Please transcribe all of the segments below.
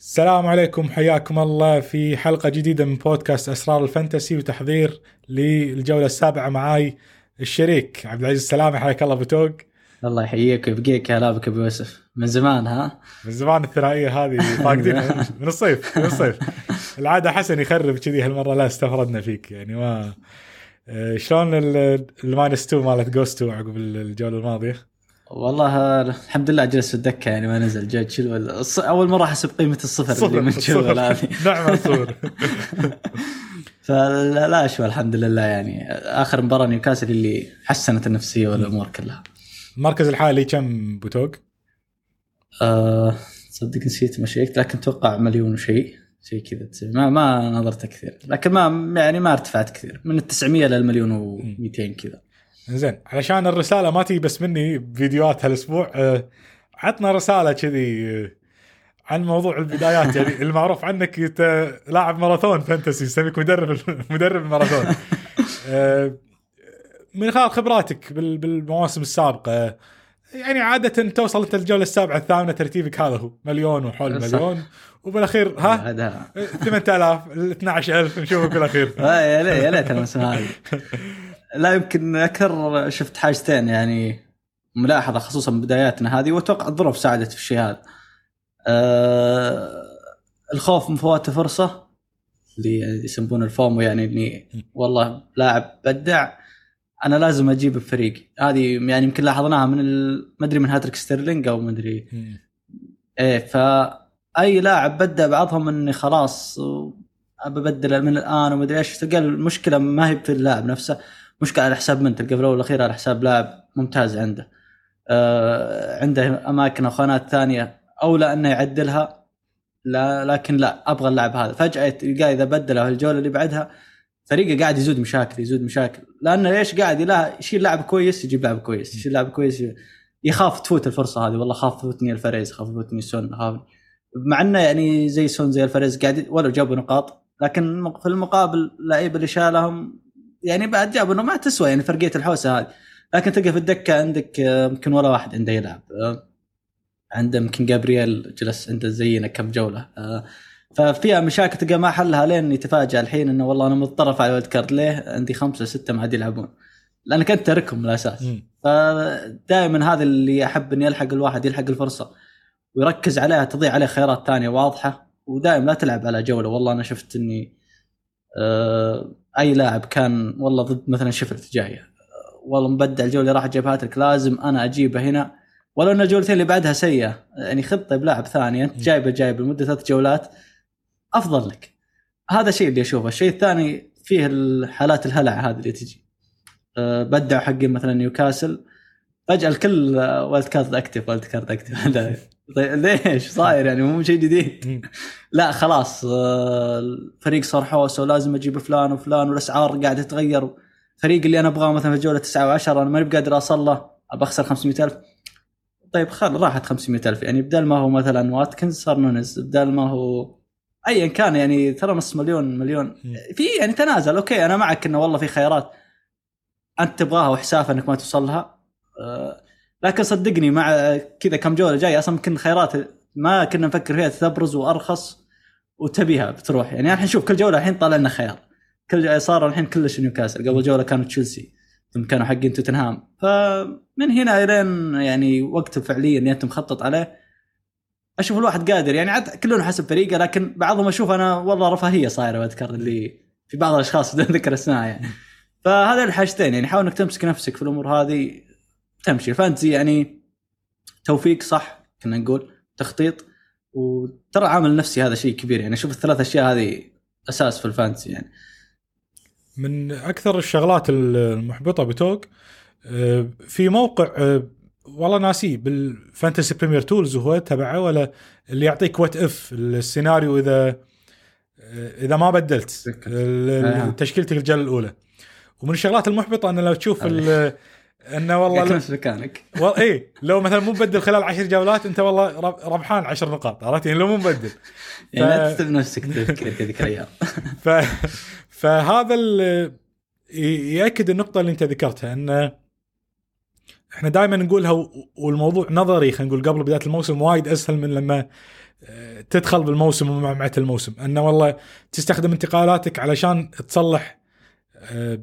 السلام عليكم حياكم الله في حلقة جديدة من بودكاست أسرار الفانتسي وتحضير للجولة السابعة معاي الشريك. عبد العزيز السلامي حياك الله بتوق الله يحييك ويبقيك يا هلا بك أبو يوسف. من زمان ها؟ من زمان الثنائية هذه فاقدين. من الصيف من الصيف. العادة حسن يخرب كذي هالمرة لا استفردنا فيك. يعني ما آه، شلون ال- ال minus 2 مالت جوستو عقب الجولة الماضية؟ والله الحمد لله جلس في الدكه يعني ما نزل جد شلو الص- أول مرة احسب قيمه الصفر اللي من شلو هذه نعم صور فلا لا شو الحمد لله يعني. آخر مباراة نيوكاسل اللي حسنت النفسية والأمور كلها. المركز الحالي كم بوتوق؟ أه صدق نسيت ما شيكت لكن أتوقع مليون وشيء شيء كذا. ما ما نظرت كثير. لكن ما يعني ما ارتفعت كثير من ال 900 للمليون و200 كذا. زين علشان الرسالة ما تجي بس مني بفيديوهات هالأسبوع آه، عطنا رسالة كذي آه، عن موضوع البدايات. يعني المعروف عنك انت لاعب ماراثون فانتسي يسميك مدرب مدرب الماراثون. آه، من خلال خبراتك بال- بالمواسم السابقة يعني عادة توصل أنت الجولة السابعة الثامنة ترتيبك هذا هو. مليون وحول. مليون. وبالأخير ها؟ هذا 8000 12,000 نشوفك بالاخير آه، يا ليت يا ليت الموسم هذه. لا يمكن أكثر شفت حاجتين يعني ملاحظة خصوصا بداياتنا هذه وأتوقع الظروف ساعدت في الشيء هذا. آه الخوف من فوات فرصة اللي يسمونه ال FOMO يعني إني والله لاعب بدع أنا لازم أجيب بفريقي هذه يعني يمكن لاحظناها من ما أدري من هاتريك ستيرلينج أو ما أدري. إيه فاي لاعب بدأ بعضهم إني خلاص ابى ابدل من الآن وما أدري إيش تلقى المشكلة ما هي في اللاعب نفسه. مشكله على حساب من تلقى في الأول والأخير على حساب لاعب ممتاز عنده. آه عنده أماكن أو خانات ثانية اولى إنه يعدلها لا لكن لا أبغى اللاعب هذا. فجأة تلقاه إذا بدله الجولة اللي بعدها فريقه قاعد يزود مشاكل يزود مشاكل. لأنه ليش قاعد يلا يشيل لاعب كويس يجيب لاعب كويس يشيل لاعب كويس يخاف تفوت الفرصة هذه. والله خاف تفوتني الفريز خاف تفوتني سون خاف. مع إنه يعني زي سون زي ألفاريز قاعد ولو جابوا نقاط لكن في المقابل اللعيبه اللي شالهم يعني بعد جابوا انه ما تسوى يعني فرقية الحوسة هذه. لكن تلقى في الدكة عندك آه، يمكن ولا واحد عنده يلعب آه، عنده يمكن جابرييل جلس عنده زينا كم جولة آه، ففيها مشاكل تلقى ما حلها لين يتفاجأ الحين إنه والله أنا مضطر افعل ال wild card ليه؟ عندي خمسة ستة ما عاد يلعبون؟ لانك انت تركهم من الاساس. فدائما هذا اللي احب اني الحق الواحد يلحق الفرصة ويركز عليها تضيع عليه خيارات ثانية واضحة ودائما لا تلعب على جولة. والله أنا شفت إني آه أي لاعب كان والله ضد مثلا شفرت جاية والله مبدع الجولة اللي راح جاب هاتريك. لازم أنا أجيبه هنا. ولو ان الجولتين اللي بعدها سيئة. يعني خذ طيب لاعب ثاني. أنت جايبه جايبه لمدة ثلاث جولات. أفضل لك. هذا الشيء اللي أشوفه. الشيء الثاني فيه الحالات الهلع هذه اللي تجي. آه، بدعوا حقين مثلا نيوكاسل. فجأة الكل wild card active wild card active طيب ليش؟ صاير يعني مو شيء جديد. لا خلاص آه، الفريق صار حوسه ولازم أجيب فلان وفلان والأسعار قاعدة تتغير. الفريق اللي أنا أبغاه مثلا في الجوله 9 و10 أنا ماني بقادر اوصل له أخسر 500000 طيب خل راحت 500000 يعني بدل ما هو مثلا واتكنز صار نونيز. بدل ما هو ايا كان يعني ترى نص مليون مليون. في يعني تنازل. أوكي أنا معك إنه والله في خيارات. أنت تبغاها وحسافه إنك ما توصل لها آه، لكن صدقني مع كذا كم جولة جاية أصلا يمكن خيارات ما كنا نفكر فيها تبرز وأرخص وتبيها بتروح. يعني الحين شوف كل جولة الحين طالع لنا خيار. كل صار الحين كلش نيوكاسل. قبل جولة كانوا تشيلسي ثم كانوا حقين توتنهام. فمن هنا إلين يعني وقت فعليا اللي انت مخطط عليه. أشوف الواحد قادر. يعني عاد كلهم حسب فريقه لكن بعضهم أشوف أنا والله رفاهيه صايرة أذكر اللي في بعض الأشخاص بدون ذكر اسماء يعني. فهذا الحاجتين. يعني حاول إنك تمسك نفسك في الأمور هذه. تمشي. الفانتزي يعني توفيق صح كنا نقول تخطيط. وترى عامل نفسي هذا شيء كبير. يعني أشوف الثلاث أشياء هذه أساس في الفانتزي يعني. من أكثر الشغلات المحبطة بتوك آه، في موقع آه، والله ناسيه بالفانتسي بريمير تولز وهو تبعه ولا اللي يعطيك what if السيناريو إذا آه، إذا ما بدلت. تشكيلتك الجوله الأولى. ومن الشغلات المحبطة انه لو تشوف إنه والله نفس مكانك. والله اي لو مثلا مو مبدل خلال عشر جولات أنت والله رب- ربحان عشر نقاط عرفت؟ يعني لو مو مبدل. يعني ف- لا تتعب نفسك الأيام ف... فهذا ال... يأكد النقطة اللي أنت ذكرتها انه إحنا دائما نقولها والموضوع نظري خلينا نقول قبل بداية الموسم وايد أسهل من لما آه، تدخل بالموسم ومعمعة الموسم. انه والله تستخدم انتقالاتك علشان تصلح آه،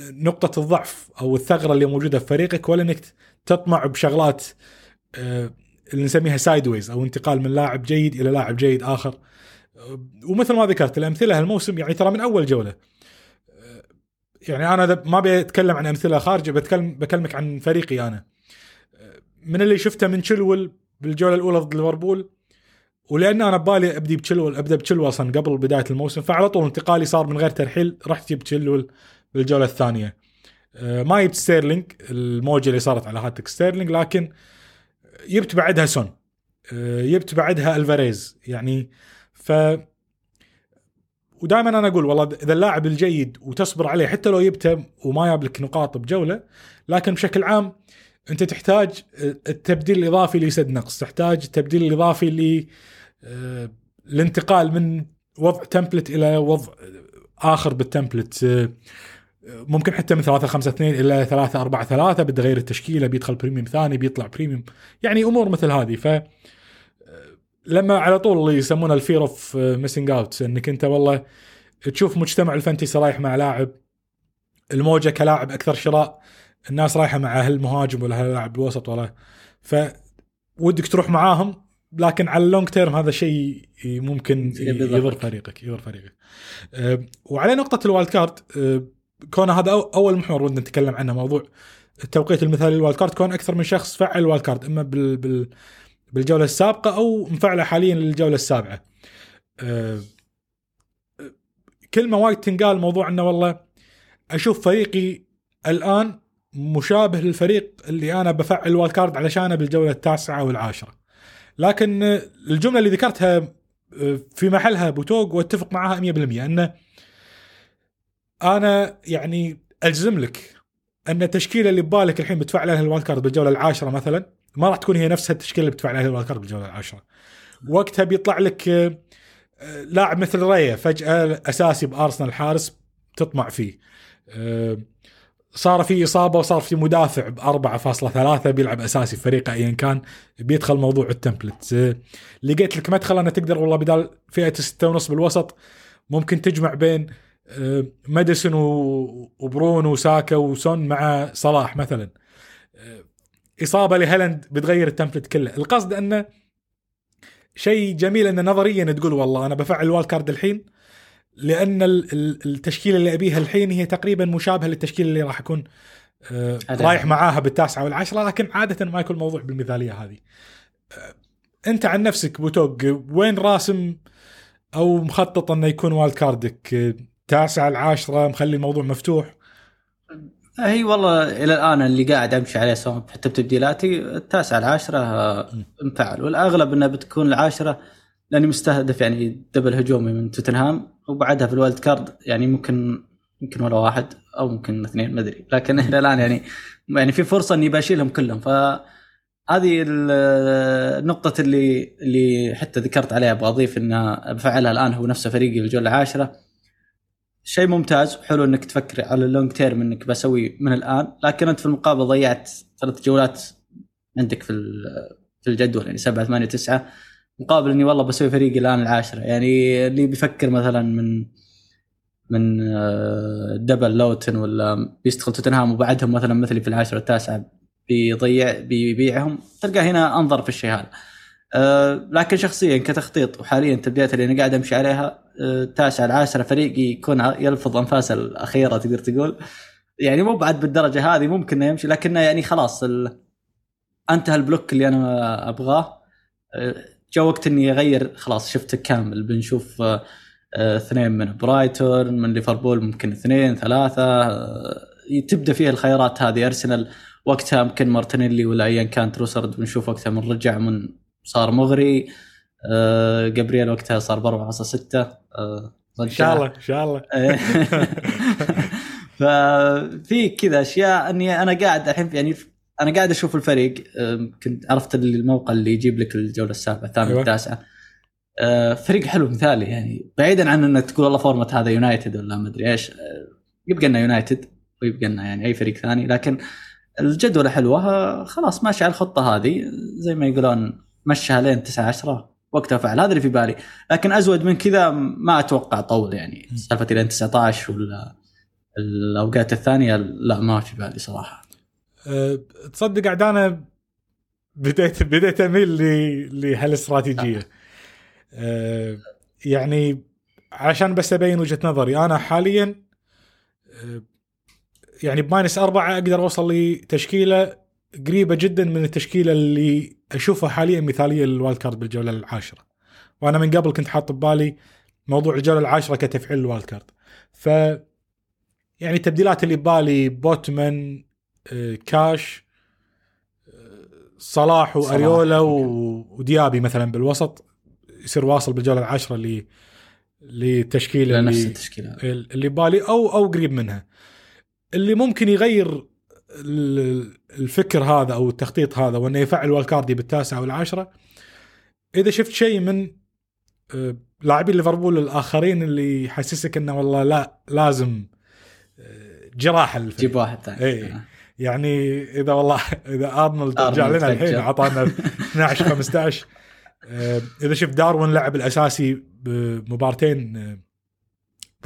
نقطة الضعف أو الثغرة اللي موجودة في فريقك ولا إنك تطمع بشغلات آه، اللي نسميها sideways أو انتقال من لاعب جيد إلى لاعب جيد آخر. آه، ومثل ما ذكرت الأمثلة هالموسم يعني ترى من أول جولة. آه، يعني ذا- ما ابي اتكلم عن أمثلة خارجة بتكلم بكلمك عن فريقي آه، من اللي شفته من تشيلول بالجولة الأولى ضد ليفربول ولأن أنا ببالي أبدي بتشيلول أبدأ بتشيلول أصلا قبل بداية الموسم فعلى طول انتقالي صار من غير ترحيل رحت جبت تشيلول بالجوله الثانية. آه، ما جبت ستيرلينج الموجة اللي صارت على هاتريك ستيرلينج لكن جبت بعدها سون. آه، جبت بعدها ألفاريز. يعني ف ودائما أنا أقول والله إذا اللاعب الجيد وتصبر عليه حتى لو جبته وما جاب لك نقاط بجولة لكن بشكل عام أنت تحتاج التبديل الإضافي ليسد نقص، تحتاج التبديل الإضافي ل آه، الانتقال من وضع template إلى وضع آخر بال template آه، ممكن حتى من 3 5 2 إلى 3 4 3 بده يغير التشكيلة بيدخل premium ثاني بيطلع premium يعني أمور مثل هذه. ف لما على طول اللي يسمونه ال fear of missing out إنك أنت والله تشوف مجتمع الفانتسي رايح مع لاعب الموجة كلاعب أكثر شراء الناس رايحة مع هالمهاجم ولا هاللاعب الوسط ولا. ف ودك تروح معاهم لكن على ال long term هذا شيء ممكن. يضر فريقك يضر فريقك. أه، وعلى نقطة ال wild card أه، كون هذا أول محور ودنا نتكلم عنه موضوع التوقيت المثالي لل wild card كون أكثر من شخص فعل ال wild card إما بال, بال بالجولة السابقة أو مفعله حاليا للجولة السابعة. أه، كلمة وايد تنقال موضوع إنه والله أشوف فريقي الآن مشابه للفريق اللي أنا بفعل ال wild card علشانه بالجولة التاسعة والعاشره. لكن آه، الجملة اللي ذكرتها آه، في محلها بوتوق وأتفق معها 100% إنه أنا يعني اجزم لك ان التشكيلة اللي ببالك الحين بتفعل لها ال wild card بالجولة العاشرة مثلا ما راح تكون هي نفس التشكيلة اللي بتفعل لها ال wild card بالجولة العاشرة. وقتها بيطلع لك آه، لاعب مثل رايا فجأة أساسي بأرسنال الحارس تطمع فيه. آه، صار في إصابة وصار في مدافع ب 4.3 بيلعب أساسي في فريقه ايا كان بيدخل موضوع ال template آه، لقيت لك مدخل أنا تقدر والله بدال فئة 6.5 بالوسط ممكن تجمع بين ماديسون و- وبرونو وساكا وسون مع صلاح مثلا آه، إصابة لهالاند بتغير التمبلت كله القصد انه شيء جميل انه نظريا تقول والله أنا بفعل الوالد كارد الحين لأن ال- ال- التشكيلة اللي أبيها الحين هي تقريبا مشابهة للتشكيلة اللي راح اكون آه،. رايح معاها بالتاسعة والعشرة لكن عادة ما يكون الموضوع بالمثاليه هذه. آه، أنت عن نفسك بوتوق وين راسم أو مخطط انه يكون wild card ك آه، تاسعه العاشره مخلي الموضوع مفتوح. هي والله إلى الآن اللي قاعد أمشي عليه سواء حتى بتبديلاتي التاسعه العاشره آه، انفعل والأغلب إنها بتكون العاشره لأني مستهدف يعني double هجومي من توتنهام وبعدها في ال wild card يعني ممكن يمكن ولا واحد أو ممكن اثنين ما أدري. لكن إلى الآن يعني يعني في فرصة إني بشيلهم كلهم. ف هذه ال- النقطة اللي اللي حتى ذكرت عليها أبغى اضيف إنها بفعلها الآن هو نفسه فريقي الجولة العاشرة شيء ممتاز وحلو إنك تفكر على اللونج تيرم إنك بسوي من الآن. لكن أنت في المقابل ضيعت ثلاث جولات عندك في في الجدول يعني سبعة ثمانية تسعة. مقابل إني والله بسوي فريقي الآن العاشرة. يعني اللي بيفكر مثلا من من آه، دبل لوتن ولا بيستغل توتنهام وبعدهم مثلا مثلي في العاشرة التاسعة بيضيع بيبيعهم تلقى هنا أنظر في الشيء هذا أه لكن شخصيا كتخطيط وحاليا التبديات اللي أنا قاعد أمشي عليها التاسعه العاشره فريقي يكون يلفظ أنفاسه الأخيرة تقدر تقول. يعني مو بعد بالدرجة هذه ممكن إنه يمشي لكنه يعني خلاص ال... أنتهى البلوك اللي أنا أبغاه. أه جاء وقت إني أغير خلاص شفت كامل. بنشوف اثنين من برايتون من ليفربول ممكن اثنين ثلاثة. تبدأ فيها الخيارات هذه. أرسنال وقتها يمكن مارتينيلي ولا ايا كان تروسرد بنشوف وقتها من رجع من صار مغري آه جابرييل وقتها صار ب 4.6 آه ان شاء الله إن شاء الله. ففي كذا أشياء إني أنا قاعد الحين يعني أنا قاعد أشوف الفريق آه، كنت عرفت الموقع اللي يجيب لك الجولة السابعة الثامنة أيوة. التاسعة. آه، فريق حلو مثالي يعني. بعيدا عن إنك تقول والله فورمة هذا يونايتد ولا ما أدري إيش آه، يبقى لنا يونايتد ويبقى لنا يعني أي فريق ثاني. لكن الجدولة حلوة خلاص ماشي على الخطة هذه زي ما يقولون مشها لين 9 10 وقتها فعل. هذا اللي في بالي. لكن أزود من كذا ما أتوقع طول يعني. سالفة إلى 19 ولا الأوقات الثانية لا ما في بالي صراحة. أه تصدق عاد أنا بديت بديت أميل لهالاستراتيجية. أه يعني عشان بس أبين وجهة نظري. أنا حاليا أه يعني ب minus أربعة أقدر أوصل لتشكيلة قريبة جدا من التشكيلة اللي أشوفها حاليا مثالية لل wild card بالجولة العاشرة. وأنا من قبل كنت حاط ببالي موضوع الجولة العاشرة كتفعيل ال wild card. ف يعني التبديلات اللي ببالي بوتمان آه، كاش آه، صلاح وأريولا وديابي مثلا بالوسط يصير واصل بالجولة العاشرة اللي للتشكيله اللي نفس التشكيلة. اللي ببالي أو أو قريب منها. اللي ممكن يغير الفكر هذا أو التخطيط هذا وأنه يفعل والكاردي بالتاسعه والعاشره إذا شفت شيء من آه، لاعبين ليفربول الآخرين اللي يحسسك إنه والله لا لازم آه، جراح جيب واحد ثاني. اي آه. يعني إذا والله إذا آرنولد رجع لنا الحين اعطانا 12 15 إذا شفت داروين لعب الأساسي بمبارتين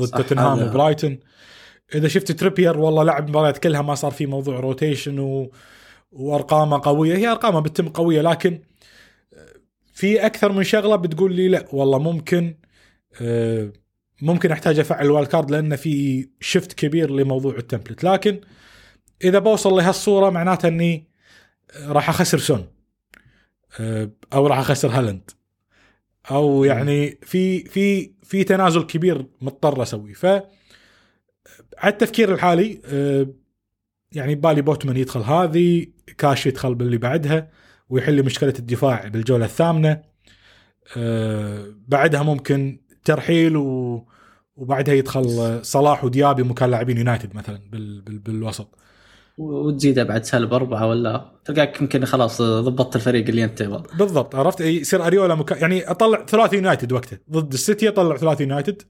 ضد توتنهام وبرايتون إذا شفت تريبير والله لعب مباريات كلها ما صار في موضوع rotation و... وأرقامه قوية. هي أرقامه بتتم قوية لكن في أكثر من شغلة بتقول لي لا والله ممكن آه، ممكن أحتاج أفعل ال wild card لأن في shift كبير لموضوع ال template لكن إذا بوصل لهالصورة معناته إني راح أخسر سون آه، أو راح أخسر هالاند. أو يعني في في في تنازل كبير مضطر أسويه. ف على التفكير الحالي آه، يعني بالي بوتمان يدخل هذه كاش يدخل باللي بعدها ويحل مشكلة الدفاع بالجولة الثامنة. آه، بعدها ممكن ترحيل و وبعدها يدخل صلاح وديابي مكان لاعبين يونايتد مثلا بال... بال... بالوسط. وتزيدها بعد سالب أربعة ولا؟ تلقاك يمكن خلاص ضبطت الفريق اللي أنت تبغى بالضبط عرفت؟ يصير أريولا مكان يعني أطلع ثلاثة يونايتد وقته ضد السيتي أطلع ثلاثة يونايتد.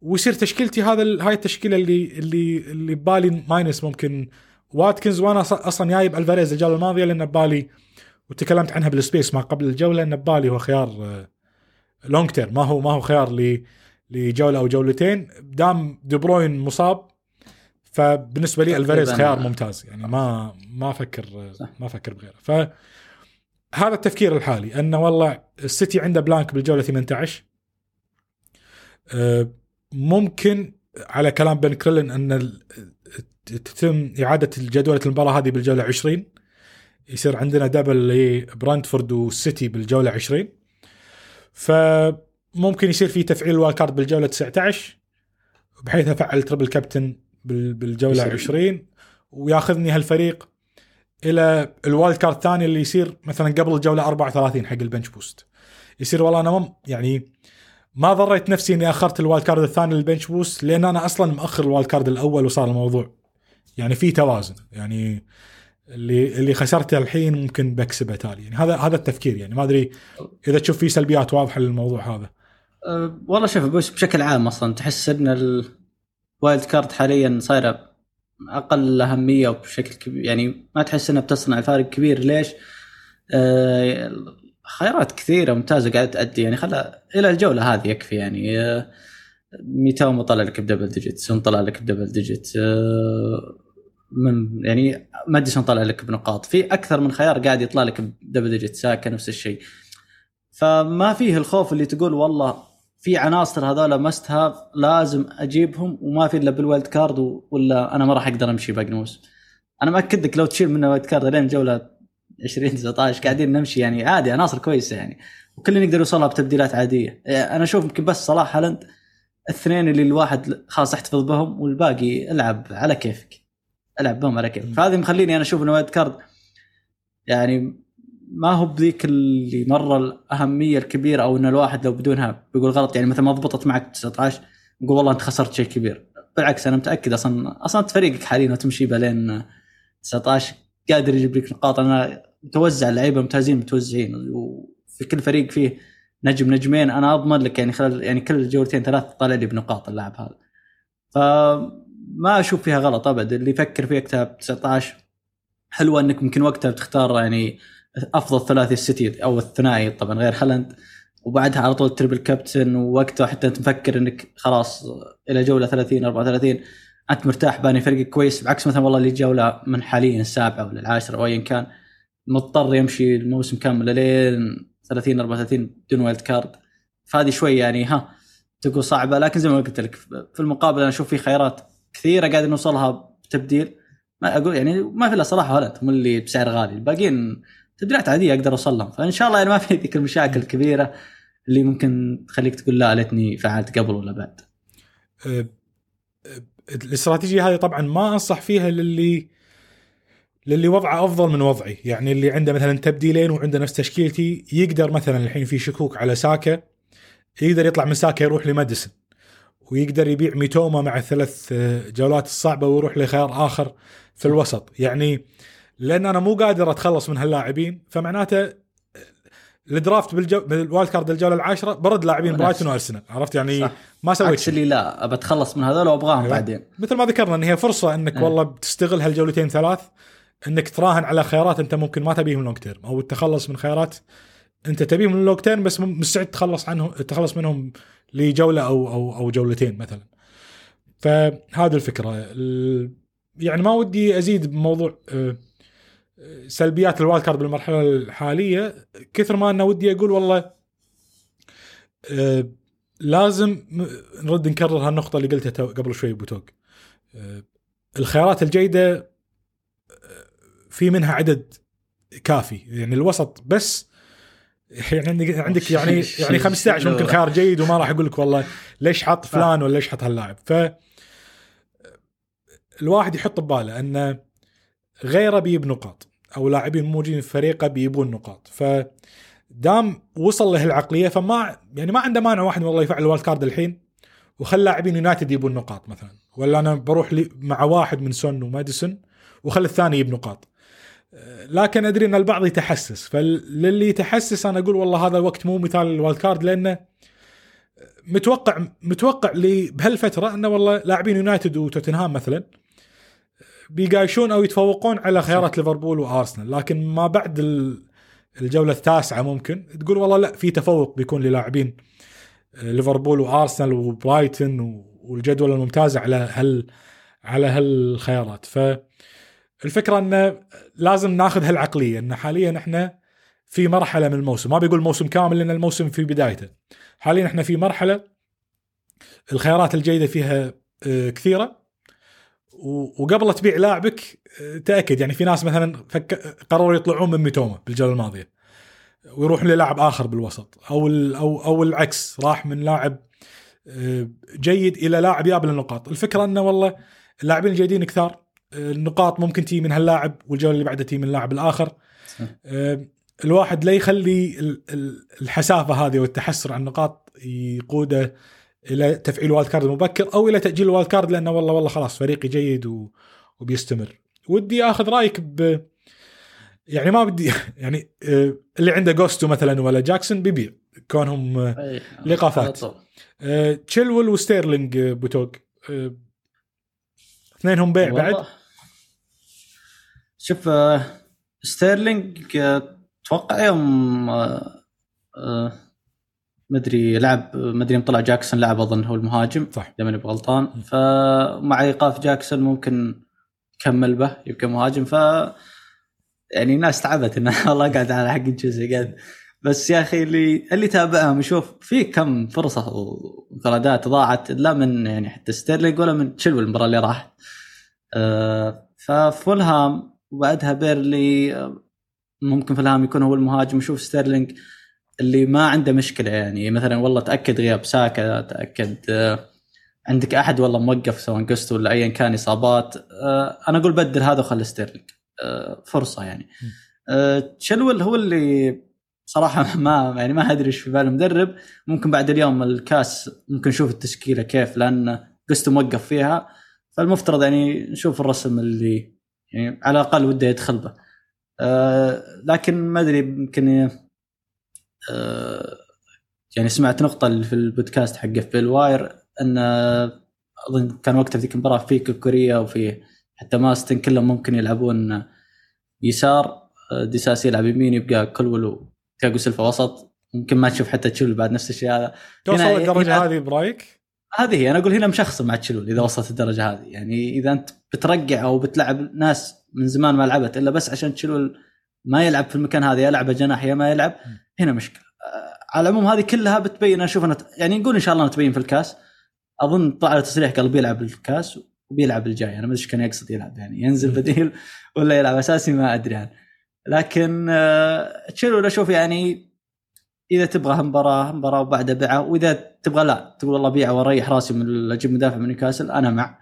ويصير تشكيلتي هذا هاي التشكيلة اللي اللي اللي ببالي minus ممكن. واتكنز وأنا أصلا جايب ألفاريز الجولة الماضية لأن ببالي وتكلمت عنها بال space ما قبل الجولة إن ببالي هو خيار long آه، term ما هو ما هو خيار ل لجولة أو جولتين. دام دي بروين مصاب فبالنسبة لي ألفاريز خيار ممتاز. يعني ما ما أفكر ما أفكر بغيره. ف هذا التفكير الحالي أنه والله السيتي عنده blank بالجولة 18 ممكن على كلام بن كريلن أن تتم إعادة جدوله المباراة هذه بالجولة 20 يصير عندنا double لبرنتفورد والسيتي بالجولة 20 فممكن يصير في تفعيل ال wild card بالجولة 19 بحيث أفعل triple captain بالجولة 20 وياخذني هالفريق إلى ال wild card الثاني اللي يصير مثلا قبل الجولة 34 حق ال bench boost. يصير والله أنا يعني ما ضريت نفسي إني أخرت ال wild card الثاني لل bench boost لأن أنا أصلا مأخر ال wild card الأول وصار الموضوع. يعني في توازن. يعني اللي اللي خسرته الحين ممكن بكسبه تالي. يعني هذا هذا التفكير. يعني ما أدري إذا تشوف في سلبيات واضحة للموضوع هذا. أه والله شوف بس بشكل عام أصلا تحس إن ال wild card حاليا صايره أقل أهمية بشكل كبير. يعني ما تحس انها بتصنع فارق كبير. ليش؟ أه خيارات كثيرة ممتازة قاعدة تأدي يعني خلا إلى الجولة هذه يكفي يعني. آه، ميتوما طلع لك ب double digit سون طلع لك ب double digit آه، من يعني ماديسون طلع لك بنقاط. في أكثر من خيار قاعد يطلع لك ب double digit ساكا نفس الشيء. فما فيه الخوف اللي تقول والله في عناصر هذول must have لازم أجيبهم وما في إلا بال wild card ولا أنا ما راح أقدر أمشي باجنوس أنا مأكد لك لو تشيل منه wild card لين جوله 2019 قاعدين نمشي يعني عادي عناصر كويسة يعني. وكل يقدر يوصلها بتبديلات عادية. يعني أنا أشوف يمكن بس صلاح هالاند الاثنين اللي الواحد خلاص احتفظ بهم والباقي العب على كيفك. العب بهم على كيفك. فهذه مخليني أنا أشوف إنه وايد كارد. يعني ما هو بذيك اللي مرة الأهمية الكبيرة أو إن الواحد لو بدونها بيقول غلط. يعني مثلا ما ضبطت معك 19 يقول والله أنت خسرت شيء كبير. بالعكس أنا متأكد أصلا أصلا فريقك حاليا وتمشي بلين 19 قادر يجيب لك نقاط. أنا متوزع اللعيبة ممتازين متوزعين. وفي كل فريق فيه نجم نجمين. أنا أضمن لك يعني خلال يعني كل جولتين ثلاث طالع لي بنقاط اللاعب هذا. فما أشوف فيها غلط ابدا اللي يفكر فيها كتاب 19 حلوة إنك ممكن وقتها بتختار يعني أفضل ثلاثي السيتي أو الثنائي طبعا غير هالاند. وبعدها على طول triple captain ووقتها حتى أنت مفكر إنك خلاص إلى جولة 30 34 أنت مرتاح بأني فريقك كويس. بعكس مثلا والله اللي جولة من حاليا السابعة ولا العاشرة أو ايا كان. مضطر يمشي الموسم كامل لين 30 34 بدون wild card فهذه شوي يعني ها تقول صعبة. لكن زي ما قلت لك في المقابل أنا أشوف في خيارات كثيرة قاعد نوصلها بتبديل. ما أقول يعني ما في إلا صراحة هالاند هم اللي بسعر غالي. الباقيين تبديلات عادية أقدر اوصل لهم فإن شاء الله يعني ما في ذيك المشاكل الكبيرة اللي ممكن تخليك تقول لا ليتني فعلت قبل ولا بعد. أه، أه، الإستراتيجية هذه طبعا ما أنصح فيها للي للي وضعه أفضل من وضعي، يعني اللي عنده مثلا تبديلين وعنده نفس تشكيلتي يقدر مثلا الحين في شكوك على ساكا يقدر يطلع من ساكا يروح لماديسون ويقدر يبيع ميتوما مع الثلاث أه، جولات الصعبة ويروح لخيار آخر في الوسط، يعني لأن أنا مو قادر أتخلص من هاللاعبين فمعناته ال draft بالجو... بال wild card الجولة العاشرة برد لاعبين برايتون وأرسنال. عرفت؟ يعني صح. ما سويت شيء. اللي لا بتخلص من هذول وأبغاهم. بعدين. مثل ما ذكرنا إن هي فرصة إنك أيوة. والله بتستغل هالجولتين ثلاث إنك تراهن على خيارات أنت ممكن ما تبيهم long term أو التخلص من خيارات أنت تبيهم long term بس مستعد تخلص عنهم تخلص منهم لجولة أو أو أو جولتين مثلا. فهذه الفكرة. يعني ما ودي أزيد بموضوع أه سلبيات ال wildcard بالمرحلة الحالية. كثر ما انه ودي أقول والله آه لازم نرد نكرر هالنقطة اللي قلتها قبل شوي بوتوق آه الخيارات الجيدة آه، في منها عدد كافي. يعني الوسط بس يعني عندك عندك يعني يعني 15 ممكن خيار جيد وما راح أقول لك والله ليش حط فلان ولا ليش حط هاللاعب. ف الواحد يحط بباله انه غيره بيجيب نقاط أو لاعبين موجودين في فريقه بيبون نقاط. ف دام وصل له العقلية فما يعني ما عنده مانع واحد والله يفعل ال wildcard الحين وخلى لاعبين يونايتد يبون نقاط مثلا. ولا أنا بروح لي مع واحد من سون وماديسون وخلي الثاني يجيب نقاط. لكن أدري أن البعض يتحسس فللي يتحسس أنا أقول والله هذا وقت مو مثال ال wildcard لأنه متوقع متوقع لي بهالفترة أنه والله لاعبين يونايتد وتوتنهام مثلا بيقايشون أو يتفوقون على خيارات ليفربول وأرسنال لكن ما بعد الجولة التاسعة ممكن تقول والله لا في تفوق بيكون للاعبين آه، ليفربول وأرسنال وبرايتن والجدول الممتازه على هال على هالخيارات. فالفكرة انه لازم ناخذ هالعقلية إن حاليا إحنا في مرحلة من الموسم. ما بيقول موسم كامل لأن الموسم في بدايته. حاليا إحنا في مرحلة الخيارات الجيدة فيها آه، كثيرة. وقبل تبيع لاعبك آه، تأكد. يعني في ناس مثلا. قرروا يطلعون من ميتوما بالجولة الماضية. ويروح للاعب آخر بالوسط. أو أو أو العكس راح من لاعب آه، جيد إلى لاعب يابل النقاط. الفكرة إنه والله اللاعبين الجيدين كثار. النقاط ممكن تي من هاللاعب والجولة اللي بعدها تي من اللاعب الآخر. الواحد لا يخلي الحسافة هذه والتحسر عن النقاط يقوده إلى تفعيل wildcard مبكر أو إلى تأجيل ال wildcard لأنه والله والله خلاص فريقي جيد و... وبيستمر. ودي آخذ رأيك ب يعني ما بدي يعني آه، اللي عنده جوستو مثلا ولا جاكسون بيبيع كونهم آه، إيقافات. آه، تشيلويل وستيرلينج بوتوق اثنينهم بيع بعد. شوف ستيرلينج أتوقع يوم مدري لعب مدري طلع جاكسون لعب أظن هو المهاجم صح. إذا ماني بغلطان. فمع إيقاف جاكسون ممكن يكمل به يبقى مهاجم. ف يعني الناس تعبت انه والله قاعد على حق الجزء قاعد. بس يا أخي اللي اللي تابعهم يشوف في كم فرصة وانفرادات ضاعت لا من يعني حتى ستيرلينج ولا من تشيلويل المباراة اللي راحت. أه ففولهام وبعدها بيرنلي ممكن فولهام يكون هو المهاجم يشوف ستيرلينج اللي ما عنده مشكلة يعني. مثلا والله تأكد غياب ساكا تأكد آه، عندك أحد والله موقف سواء جوستو ولا ايا كان إصابات آه، أنا أقول بدل هذا وخلي ستيرلينج آه، فرصة يعني. تشيلويل هو اللي صراحة ما يعني ما أدري إيش في بال المدرب ممكن بعد اليوم الكاس ممكن نشوف التشكيلة كيف لأن قست موقف فيها. فالمفترض يعني نشوف الرسم اللي يعني على الأقل وده يدخل به لكن ما أدري يمكن آه، يعني سمعت نقطة في البودكاست حق في بالواير أن أظن كان وقتها في ذيك المباراة في كوريا وفي حتى ماستن كلهم ممكن يلعبون يسار. آه، ديساسي يلعب يمين يبقى كلولو تياجو سيلفا وسط. ممكن ما تشوف حتى تشيلول بعد نفس الشيء هذا. توصل الدرجه هذه برايك؟ هذه هي أنا أقول هنا مشخصن مع تشيلول إذا وصلت الدرجة هذه. يعني إذا أنت بترقع أو بتلعب ناس من زمان ما لعبت إلا بس عشان تشيلول ما يلعب في المكان هذا يلعب جناح يا ما يلعب هنا مشكلة. آه، على العموم هذه كلها بتبين أنا أشوف أنا يعني نقول إن شاء الله تبين في الكاس. أظن طلع تصريح قال بيلعب الكاس وبيلعب الجاي. أنا ما أدري إيش كان يقصد يلعب يعني ينزل بديل ولا يلعب أساسي ما أدري يعني. لكن آه، تشيلول أشوف يعني إذا تبغى مباراة مباراة وبعدها بيعة وإذا تبغى لا تقول والله بيعة وأريح راسي من أجيب مدافع من نيوكاسل أنا مع.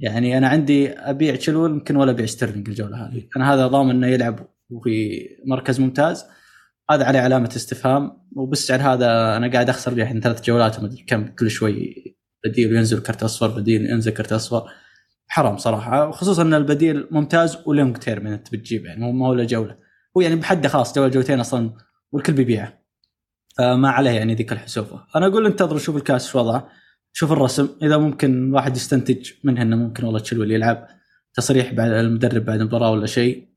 يعني أنا عندي أبيع تشيلويل يمكن ولا أبيع ستيرلينج الجولة هذه. أنا هذا ضامن إنه يلعب في مركز ممتاز. هذا عليه علامة استفهام. وبالسعر هذا أنا قاعد أخسر به الحين ثلاث جولات وما أدري كم كل شوي بديل وينزل كرت أصفر بديل ينزل كرت أصفر. حرام صراحة. خصوصا إن البديل ممتاز و long term انت بتجيب يعني مو ولا جوله هو يعني بحده خلاص جولة جولتين أصلا والكل بيبيعه. فما عليه يعني ذيك الحسوفه أنا أقول انتظروا شوف الكاس شو وضعه شوف الرسم. إذا ممكن واحد يستنتج منها إنه ممكن والله تشيلويل يلعب. تصريح بعد المدرب بعد المباراة ولا شيء.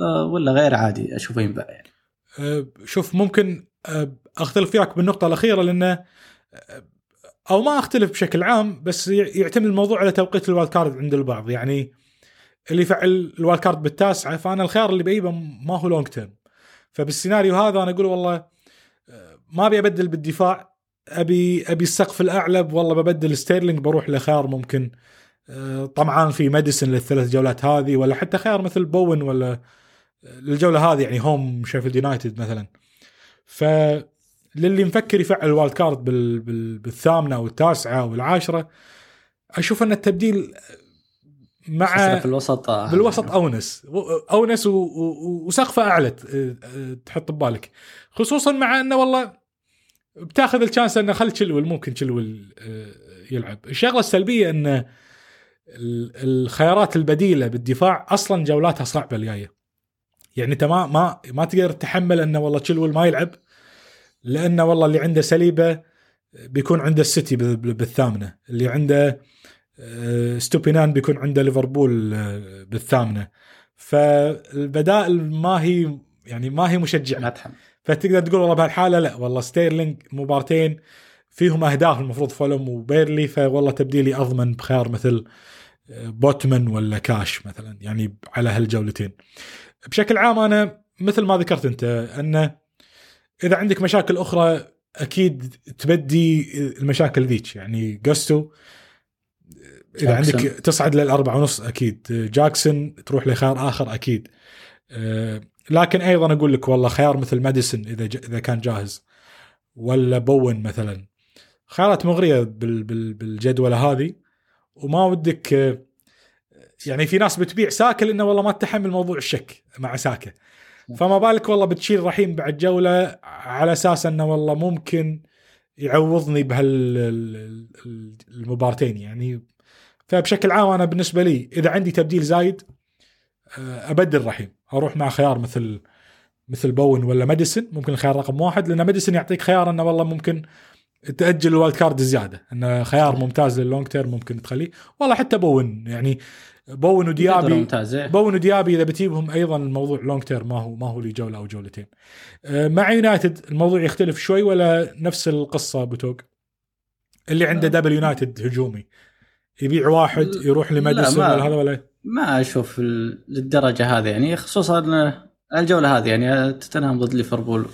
آه، ولا غير عادي أشوفه ينباع يعني. أه، شوف ممكن أختلف وياك بالنقطة الأخيرة لأنه أو ما أختلف بشكل عام بس يع- يعتمد الموضوع على توقيت ال wildcard عند البعض. يعني اللي يفعل ال wildcard بالتاسعة فأنا الخيار اللي بجيبه ما هو long term فبالسيناريو هذا أنا أقول والله ما أبي أبدل بالدفاع. أبي أبي السقف الأعلى والله ببدل ستيرلينج بروح لخيار ممكن. أه، طمعان في ماديسون للثلاث جولات هذه ولا حتى خيار مثل بوين ولا للجوله هذه يعني home شيفيلد يونايتد مثلا. فللي مفكر يفعل ال wildcard بال... بال... بالثامنة أو التاسعه أو العاشره أشوف أن التبديل مع في الوسط آه، بالوسط أونس. أونس و... و... وسقفه أعلى تحط ببالك. خصوصا مع أنه والله بتاخذ الشانس إنه خل تشلول ممكن تشلول آه، يلعب. الشغلة السلبية إن ال- الخيارات البديلة بالدفاع أصلا جولاتها صعبة الجاية. يعني أنت ما ما ما تقدر تتحمل إنه والله تشيلول ما يلعب لأنه والله اللي عنده سليبة بيكون عنده السيتي بال- بال- بالثامنة. اللي عنده آه، إستوبينيان بيكون عنده ليفربول آه، بالثامنة. فالبدائل ما هي يعني ما هي مشجعة. فتقدر تقول والله بهالحالة لا والله ستيرلينج مبارتين فيهم أهداف المفروض فولهام وبيرنلي فوالله تبديلي أضمن بخيار مثل آه، بوتمن ولا كاش مثلا يعني على هالجولتين. بشكل عام أنا مثل ما ذكرت أنت أن إذا عندك مشاكل أخرى أكيد تبدي المشاكل ذيك يعني جاستو إذا جاكسون. عندك تصعد للأربعة ونص أكيد. جاكسون تروح لخيار آخر أكيد. أه، لكن أيضا أقول لك والله خيار مثل ماديسون إذا ج... إذا كان جاهز. ولا بوين مثلا. خيارات مغرية بال... بال... بالجدولة هذه. وما ودك أه، يعني في ناس بتبيع ساكا لأنه والله ما تتحمل موضوع الشك مع ساكا. فما بالك والله بتشيل رحيم بعد جولة على أساس أنه والله ممكن يعوضني بهالمبارتين يعني فبشكل عام أنا بالنسبة لي إذا عندي تبديل زايد آه، ابدل رحيم أروح مع خيار مثل مثل بوين ولا ماديسون ممكن الخيار رقم واحد لأن ماديسون يعطيك خيار إنه والله ممكن تأجل ال wildcard زيادة. إنه خيار ممتاز لل long term ممكن تخليه. والله حتى بوين يعني بوين وديابي إيه. بوين وديابي إذا بتجيبهم أيضا الموضوع long term ما هو ما هو لي جولة أو جولتين. آه، مع يونايتد الموضوع يختلف شوي ولا نفس القصة بتوق اللي عنده double يونايتد هجومي. يبيع واحد يروح لماديسون لا، ما- ولا هذا ولا ما أشوف للدرجة هذه يعني خصوصا الجولة هذه يعني توتنهام ضد ليفربول.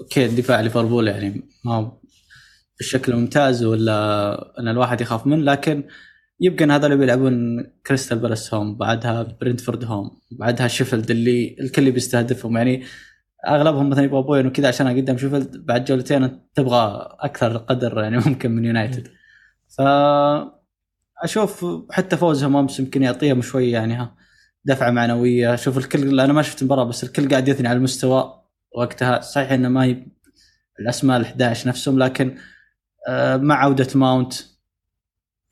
أوكي دفاع ليفربول يعني ما هو بالشكل ممتاز ولا إن الواحد يخاف منه لكن يبقى ان هذول بيلعبون كريستال بالاس home بعدها برنتفورد home بعدها شيفيلد اللي الكل بيستهدفهم. يعني أغلبهم مثلا يبغى بوين وكذا عشان قدام شيفيلد بعد جولتين تبغى أكثر قدر يعني ممكن من يونايتد. ف أشوف حتى فوزهم أمس يمكن يعطيهم شوي يعني ها. دفعة معنوية. أشوف الكل أنا ما شفت المباراه بس الكل قاعد يثني على المستوى وقتها. صحيح إنه ما هي الأسماء ال 11 نفسهم لكن آه، مع عودة ماونت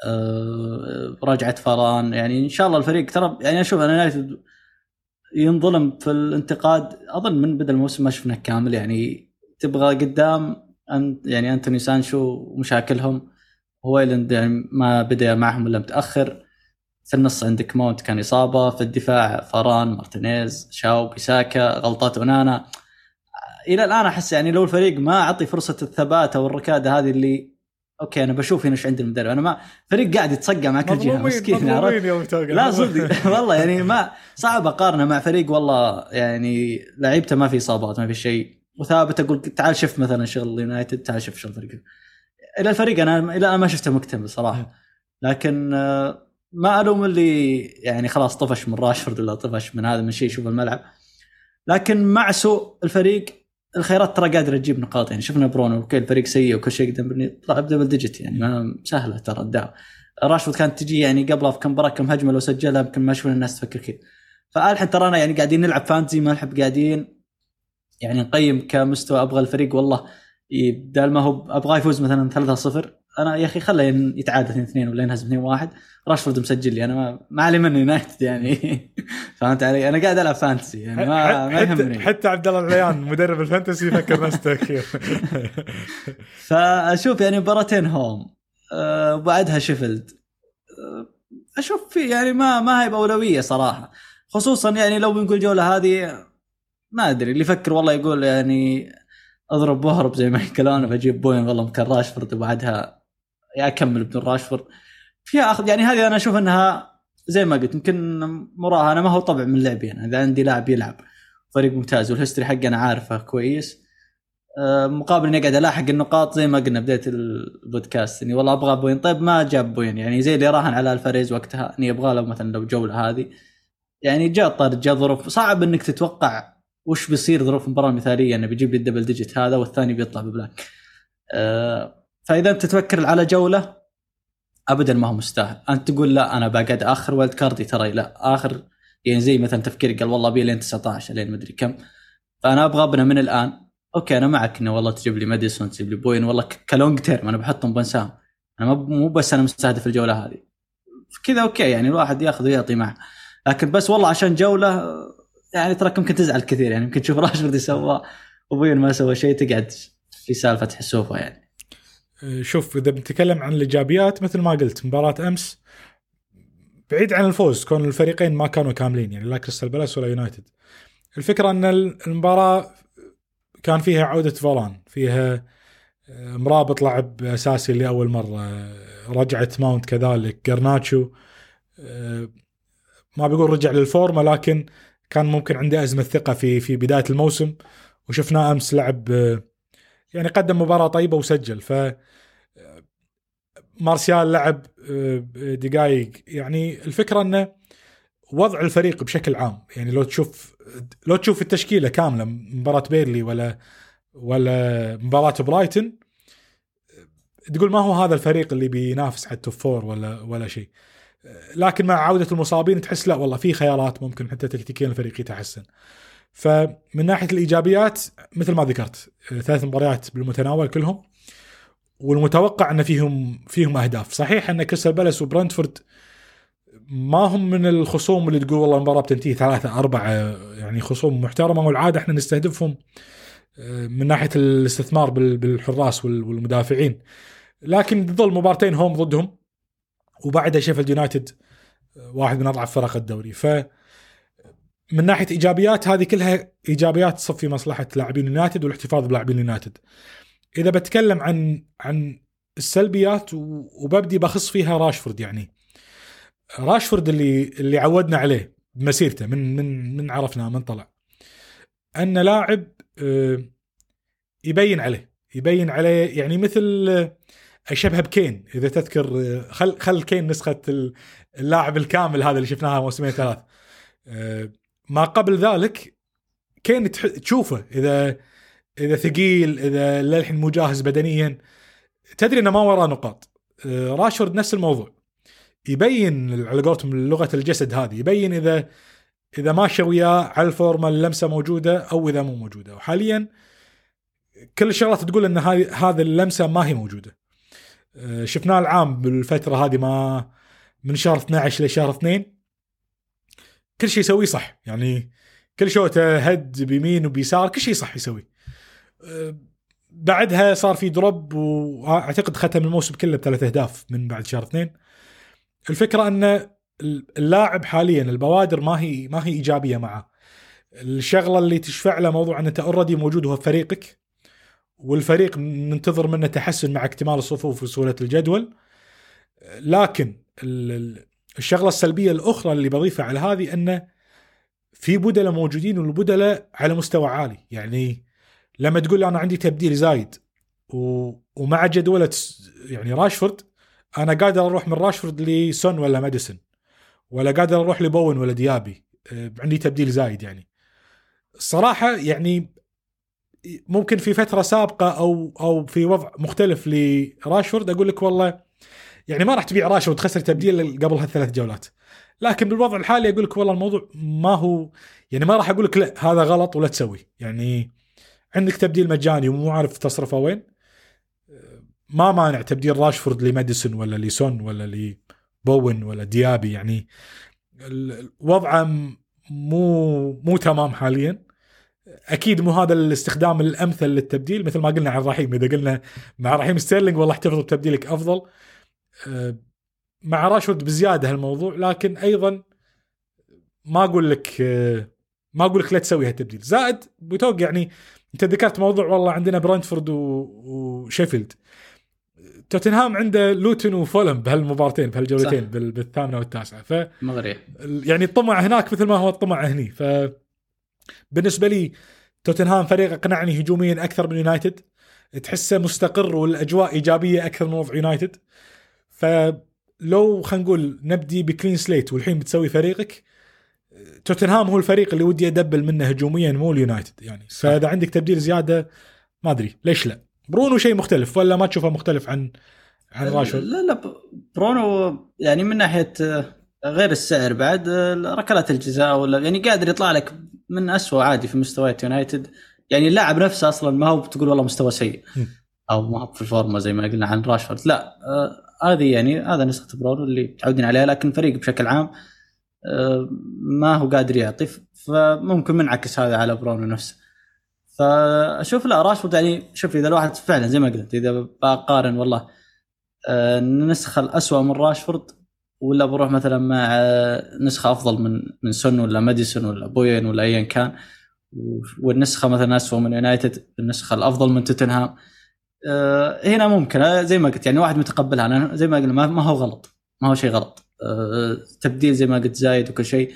آه، رجعه فاران يعني إن شاء الله الفريق ترى يعني أشوف أنا ينظلم في الانتقاد. أظن من بدا الموسم ما شفناه كامل يعني تبغى قدام أن يعني أنتوني سانشو ومشاكلهم. هويلاند يعني ما بدأ معهم إلا متأخر. في النص عندك ماونت كان إصابة في الدفاع فاران مارتينيز شاو بيساكا غلطات أونانا. إلى الآن أحس يعني لو الفريق ما أعطي فرصة الثبات أو الركادة هذه اللي أوكي أنا بشوف هنا إيش عند المدرب أنا ما فريق قاعد يتصقع مع كل جهه مسكين لا صدق. والله يعني ما صعب أقارنه مع فريق والله يعني لعيبته ما في إصابات ما في شيء. وثابت أقول تعال شوف مثلا شغل يونايتد تعال شوف شغل فريق إلى الفريق أنا إلى الان ما شفته مكتمل صراحة. لكن آه، ما ألوم اللي يعني خلاص طفش من راشفورد ولا طفش من هذا من شيء يشوف الملعب. لكن مع سوء الفريق الخيارات ترى قادرة تجيب نقاط. يعني شفنا برونو أوكي الفريق سيء وكل شيء يقدر طلع ب double digit يعني ما سهلة ترى الدعوه راشفورد كانت تجي يعني قبلها في كم مباراة كم هجمة لو سجلها يمكن ما شفنا الناس تفكر كذا. فالحين ترانا يعني قاعدين نلعب fantasy ما نحب قاعدين يعني نقيم كمستوى أبغى الفريق والله بدال ما هو أبغاه يفوز مثلا 3-0 أنا يا أخي خله يتعادل 2 2 ولا ينهزم 2 1 راشفورد مسجل لي أنا ما, ما علي مني يونايتد يعني. فهمت علي؟ أنا قاعد ألعب fantasy يعني ما, ما يهمني. حتى عبد الله العليان مدرب ال fantasy يفكر نفسه كيف فأشوف يعني مباراتين home. أه وبعدها شيفيلد. أه أشوف في يعني ما ما هي بأولوية صراحة. خصوصا يعني لو بنقول جولة هذه ما أدري اللي يفكر والله يقول يعني اضرب واهرب زي ما يقولون بجيب بوين والله مكان راشفورد وبعدها يا اكمل بدون راشفورد. فيها اخذ يعني هذه أنا أشوف إنها زي ما قلت يمكن مراهنة ما هو طبع من لعبي أنا إذا عندي لاعب يلعب. فريق ممتاز وال history حقي أنا عارفه كويس. آه، مقابل إني قاعد ألاحق النقاط زي ما قلنا بداية البودكاست إني والله أبغى بوين. طيب ما جاب بوين يعني زي اللي راهن على الفاريز وقتها إني أبغى له مثلا لو جولة هذه. يعني جاء طرد جاء ظروف صعب إنك تتوقع وش بيصير ظروف المباراة المثالية؟ انه بيجيب لي ال double digit هذا والثاني بيطلع ب blank. أه فإذا أنت تفكر على جولة ابدا ما هو مستاهل، أنت تقول لا أنا بقعد آخر wild card ي ترى لا. آخر يعني زي مثلا تفكيري قال والله أبي لين 19 لين مدري كم. فأنا أبغى أبنى من الآن. أوكي أنا معك إنه والله تجيب لي ماديسون تجيب لي بوين والله ك long term أنا بحطهم بنساهم أنا مو بس أنا مستهدف الجولة هذه. كذا أوكي يعني الواحد ياخذ ويعطي معه. لكن بس والله عشان جولة يعني تراك ممكن تزعل كثير يعني ممكن تشوف راشفورد سوى وبوين ما سوى شيء تقعد في سالفة حسوفه يعني. أه، شوف إذا بنتكلم عن الإيجابيات مثل ما قلت مباراة أمس بعيد عن الفوز كون الفريقين ما كانوا كاملين يعني لا كريستال بالاس ولا يونايتد. الفكرة أن المباراة كان فيها عودة فاران فيها أه، أمرابط لعب أساسي لأول مرة رجعت ماونت كذلك جارناتشو ما بقول رجع للفورمة لكن كان ممكن عنده أزمة ثقة في في بداية الموسم وشفناه أمس لعب يعني قدم مباراة طيبة وسجل. ف مارسيال لعب دقائق يعني الفكرة إنه وضع الفريق بشكل عام. يعني لو تشوف لو تشوف التشكيلة كاملة مباراة بيرنلي ولا ولا مباراة برايتن تقول ما هو هذا الفريق اللي بينافس على ال top four ولا ولا شيء. لكن مع عودة المصابين تحس لا والله في خيارات ممكن حتى تكتيكيا الفريق يتحسن. فمن ناحية الإيجابيات مثل ما ذكرت ثلاث مباريات بالمتناول كلهم والمتوقع أن فيهم فيهم أهداف، صحيح أن كريستال بالاس وبرنتفورد ما هم من الخصوم اللي تقول والله المباراة بتنتهي ثلاثة أربعة يعني خصوم محترمة والعادة إحنا نستهدفهم آه، من ناحية الاستثمار بالحراس والمدافعين. لكن تظل مبارتين home ضدهم. وبعدها شيفيلد يونايتد واحد من أضعف فرق الدوري ف من ناحية إيجابيات هذه كلها إيجابيات تصف في مصلحة لاعبين اليونايتد والاحتفاظ بلاعبين اليونايتد. إذا بتكلم عن عن السلبيات وببدي بخص فيها راشفورد يعني. راشفورد اللي اللي عودنا عليه بمسيرته من من من عرفناه من طلع. أن لاعب آه، يبين عليه يبين عليه يعني مثل اشبه بكين إذا تذكر خل خل كين نسخة اللاعب الكامل هذا اللي شفناها موسمين ثلاث. آه، ما قبل ذلك كين تشوفه إذا إذا ثقيل إذا للحين مو جاهز بدنيا. تدري إنه ما وراه نقاط. آه، راشفورد نفس الموضوع. يبين على قولتهم لغة الجسد هذه يبين إذا إذا ماشى وياه على الفورمة اللمسة موجودة أو إذا مو موجودة. وحاليا كل الشغلات تقول إن هذه هذه اللمسة ما هي موجودة. شفناه العام بالفترة هذه ما من شهر 12 لشهر 2 كل شيء يسويه صح يعني كل شوته هد بيمين وبيسار كل شيء صح يسوي. آه، بعدها صار في دروب وأعتقد ختم الموسم كله بثلاث أهداف من بعد شهر اثنين. الفكرة انه اللاعب حاليا البوادر ما هي ما هي إيجابية معه. الشغلة اللي تشفع له موضوع أن أنت اوريدي موجود هو فريقك. والفريق ننتظر منه تحسن مع اكتمال الصفوف وسهولة الجدول. لكن الشغلة السلبية الأخرى اللي بضيفها على هذه أنه في بدله موجودين والبدله على مستوى عالي. يعني لما تقول أنا عندي تبديل زايد و... ومع جدولة يعني راشفورد أنا قادر أروح من راشفورد لسون ولا ماديسون ولا قادر أروح لبون ولا ديابي. آه، عندي تبديل زايد يعني. الصراحه يعني ممكن في فترة سابقة أو أو في وضع مختلف لراشفورد أقول لك والله يعني ما راح تبيع راشفورد تخسر تبديل قبل هالثلاث جولات. لكن بالوضع الحالي أقول لك والله الموضوع ما هو يعني ما راح أقول لك لا هذا غلط ولا تسوي. يعني عندك تبديل مجاني ومو عارف تصرفه وين. ما مانع تبديل راشفورد لماديسون ولا لسون ولا لبوين ولا ديابي يعني وضعه مو مو تمام حاليا. أكيد مو هذا الاستخدام الأمثل للتبديل مثل ما قلنا عن رحيم. إذا قلنا مع رحيم ستيرلينج والله احتفظ بتبديلك أفضل. أه، مع راشفورد بزيادة هالموضوع لكن أيضا ما أقول لك أه، ما أقول لك لا تسوي هالتبديل. زائد بتوق يعني أنت ذكرت موضوع والله عندنا برنتفورد وشيفيلد. توتنهام عنده لوتن وفولهام بهالمبارتين بهالجولتين بالثامنة والتاسعة. ف مغري. يعني الطمع هناك مثل ما هو الطمع هني. ف بالنسبة لي توتنهام فريق اقنعني هجوميا أكثر من يونايتد. تحسه مستقر والأجواء إيجابية أكثر من وضع يونايتد. فلو خلينا نقول نبدي ب clean slate والحين بتسوي فريقك توتنهام هو الفريق اللي ودي أدبل منه هجوميا مو اليونايتد يعني. فإذا عندك تبديل زيادة ما أدري ليش لا. برونو شيء مختلف ولا ما تشوفه مختلف عن عن راشفورد؟ لا لا برونو يعني من ناحية غير السعر بعد ركلات الجزاء ولا يعني قادر يطلع لك من أسوأ عادي في مستويات يونايتد. يعني اللاعب نفسه أصلا ما هو بتقول والله مستوى سيء. أو ما هو في الفورمه زي ما قلنا عن راشفورد. لا آه هذه يعني هذا نسخة برونو اللي متعودين عليها لكن الفريق بشكل عام آه ما هو قادر يعطي. فممكن منعكس هذا على برونو نفسه. فأشوف لا راشفورد يعني شوف إذا الواحد فعلا زي ما قلت إذا بقارن والله آه النسخة الاسوء من راشفورد ولا بروح مثلا مع نسخة أفضل من من سون ولا ماديسون ولا بوين ولا ايا كان. والنسخة مثلا اسوء من يونايتد النسخة الأفضل من توتنهام. آه، هنا ممكن زي ما قلت يعني واحد متقبلها زي ما قلنا ما هو غلط. ما هو شيء غلط. آه، تبديل زي ما قلت زايد وكل شيء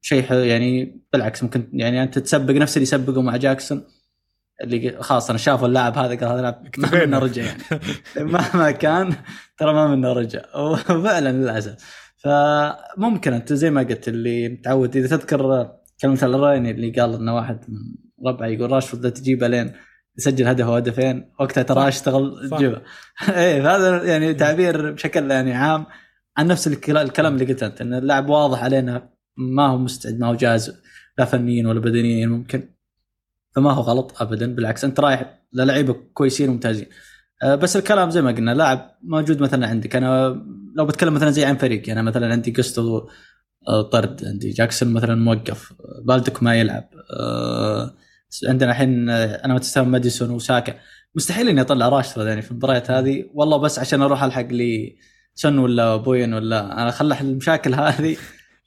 شيء يعني بالعكس ممكن يعني أنت تسبق نفس اللي سبقه مع جاكسون. اللي خلاص أنا شافوا اللاعب هذا قال هذا لاعب ما منه رجع يعني. مهما كان ترى ما منه رجع. وفعلا للأسف. فممكن أنت زي ما قلت اللي متعود إذا تذكر كلمة الرايني اللي قال إنه واحد من ربعه يقول راشفورد تجيبه لين يسجل هدف وهدفين وقتها ترى أشتغل جيبه إيه فهذا يعني تعبير بشكل يعني عام عن نفس الكلام اللي قلت أنت إن اللاعب واضح علينا ما هو مستعد ما هو جاهز لا فنيا ولا بدنيا ممكن. فما هو غلط ابدا بالعكس أنت رايح للعيبة كويسين وممتازين. أه، بس الكلام زي ما قلنا لاعب موجود مثلا عندك. أنا لو بتكلم مثلا زي عن فريق يعني مثلا عندي قسطو أه، طرد عندي جاكسون مثلا موقف بالدك ما يلعب أه، عندنا الحين أنا متساوي ماديسون وساكا. مستحيل إني أطلع راشفورد يعني في المباريات هذه. والله بس عشان أروح ألحق لي سن ولا بوين ولا أنا خلح المشاكل هذه.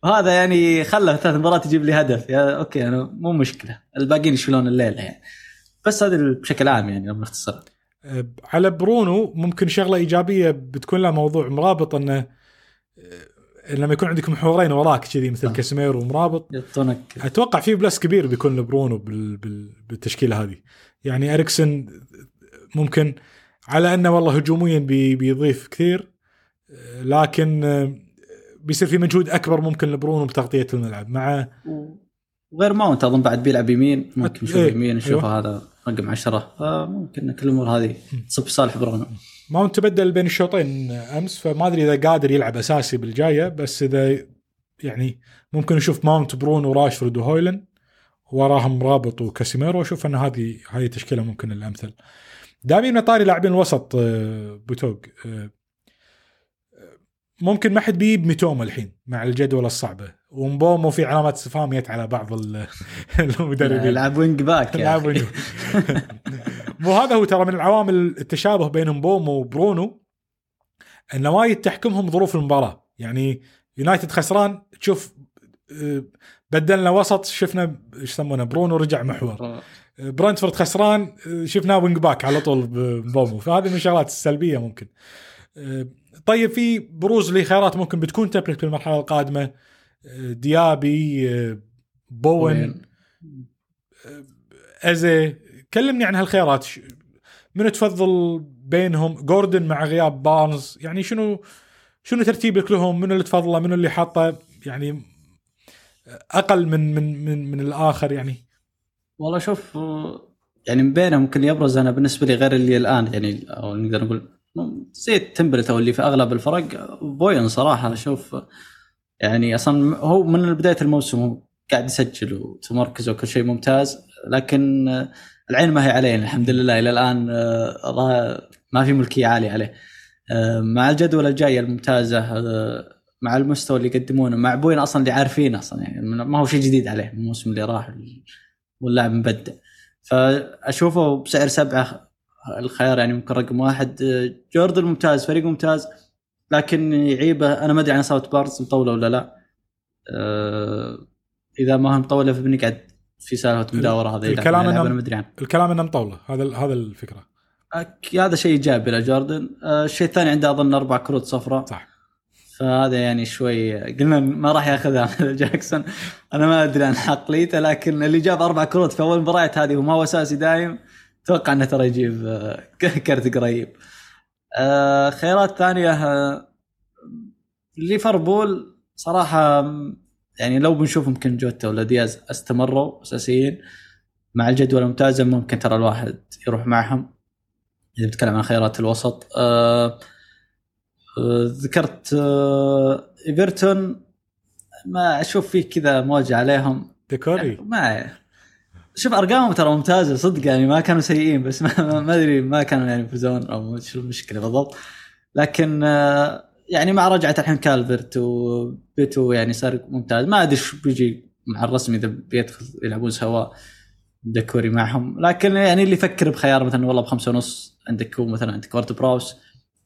وهذا يعني خلال ثلاث مباريات يجيب لي هدف. يا أوكي أنا مو مشكلة. الباقيين يشيلون الليلة يعني. بس هذا بشكل عام يعني لما نختصر أه، على برونو ممكن شغلة إيجابية بتكون له موضوع مرابط أنه أه، لما يكون عندك محورين وراك كذي مثل كاسيميرو ومرابط يعطونك. أتوقع في plus كبير بيكون لبرونو بالتشكيلة هذه. يعني إريكسن ممكن على أنه والله هجوميا بيضيف كثير لكن بيصير في مجهود أكبر ممكن لبرونو بتغطيه الملعب مع وغير ماونت أظن بعد بيلعب يمين ممكن نشوف إيه. يمين نشوف أيوه. هذا رقم 10 فممكن كل الأمور هذه تصب صالح برونو ماونت تبدل بين الشوطين أمس فما أدري إذا قادر يلعب أساسي بالجاية بس إذا يعني ممكن نشوف ماونت برونو راشفورد وهويلن وراهم مرابط وكاسيميرو وأشوف إن هذه هذه تشكيلة ممكن الأمثل دائما طاري لاعبين الوسط آه، بوتوق آه، ممكن ما حد بيجيب ميتوما الحين مع الجدول الصعبة. ومبومو في علامات استفهام جت على بعض المدربين. يلعب wing back يلعب wing مو هذا هو ترى من العوامل التشابه بين مبومو وبرونو إن وايد تحكمهم ظروف المباراة. يعني يونايتد خسران تشوف آه، بدلنا وسط شفنا إيش يسمونه برونو رجع محور. برنتفورد خسران آه، شفناه wing back على طول مبومو فهذه من الشغلات السلبية ممكن. آه، طيب في بروز لخيارات ممكن بتكون template في المرحلة القادمة. آه، ديابي آه، بوين وين؟ إيزي. كلمني عن هالخيارات. من تفضل بينهم؟ جوردن مع غياب بارنز. يعني شنو شنو ترتيبك لهم؟ من اللي تفضله؟ من اللي حاطه يعني أقل من من من, من الآخر يعني. والله شوف آه، يعني من بينهم ممكن يبرز أنا بالنسبة لي غير اللي الآن يعني أو نقدر نقول زي ال template أو اللي في أغلب الفرق بوين صراحة أشوف يعني أصلا هو من بداية الموسم قاعد يسجل وتمركز وكل شيء ممتاز لكن العين ما هي عليه الحمد لله. إلى الآن آه، ما في ملكية عالية عليه. آه، مع الجدول الجايه الممتازة آه، مع المستوى اللي يقدمونه مع بوين أصلا اللي عارفينه أصلا يعني ما هو شيء جديد عليه الموسم اللي راح واللاعب مبدع. فأشوفه بسعر سبعة الخيار يعني ممكن رقم واحد. آه، جوردن ممتاز فريق ممتاز لكن يعيبه. أنا ما أدري عن اصابه بارز مطولة ولا لا. آه، إذا ما هي مطوله فبنقعد في سالفة مداورة هذا الكلام أنا ما أدري عنه الكلام انه مطوله هذا هذا الفكرة. هذا شيء إيجابي لجوردن آه، الشيء الثاني عنده أظن أربع كروت صفراء صح. فهذا يعني شوي قلنا ما راح يأخذها جاكسون. أنا ما أدري عن عقليته لكن اللي جاب أربع كروت في أول مباريات هذه وما هو أساسي دايم أتوقع إنه ترى يجيب آه، كرت قريب. آه، خيارات ثانية آه، ليفربول صراحة يعني لو بنشوف يمكن جوتا ولا دياز استمروا أساسيين مع الجدول الممتازة ممكن ترى الواحد يروح معهم. إذا بتكلم عن خيارات الوسط آه، ذكرت آه، إيفرتون. ما أشوف فيه كذا موجة عليهم. ديكوري. ما شوف أرقامهم ترى ممتازة صدق يعني ما كانوا سيئين بس ما, أدري ما كانوا يعني يفوزون أو شو المشكلة بالضبط. لكن آه، يعني مع رجعة الحين كالفرت وبيتو يعني صار ممتاز. ما أدري شو بيجي مع الرسمي إذا بيدخل يلعبون سوا دكوري معهم. لكن يعني اللي يفكر بخيار مثلا والله بخمسة ونص عندك هو مثلا عندك ورد براوس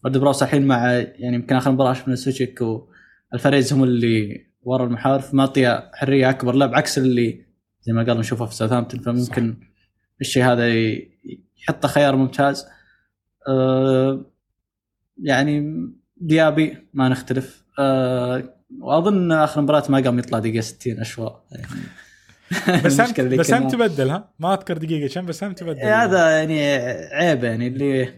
ورد براوس الحين مع يعني يمكن آخر مباراة شفنا سوتشيك والفاريز هم اللي ورا المحور فمعطيه حرية أكبر لا بعكس اللي زي ما قال نشوفه في ساوثهامبتون فممكن صح. الشيء هذا يحطه خيار ممتاز. أه يعني ديابي ما نختلف. أه وأظن آخر مباراة ما قام يطلع دقيقة 60 اشواط يعني بس هم بس هم تبدل ها؟ ما أذكر دقيقة كم بس هم تبدل. إيه هذا يعني عيب يعني اللي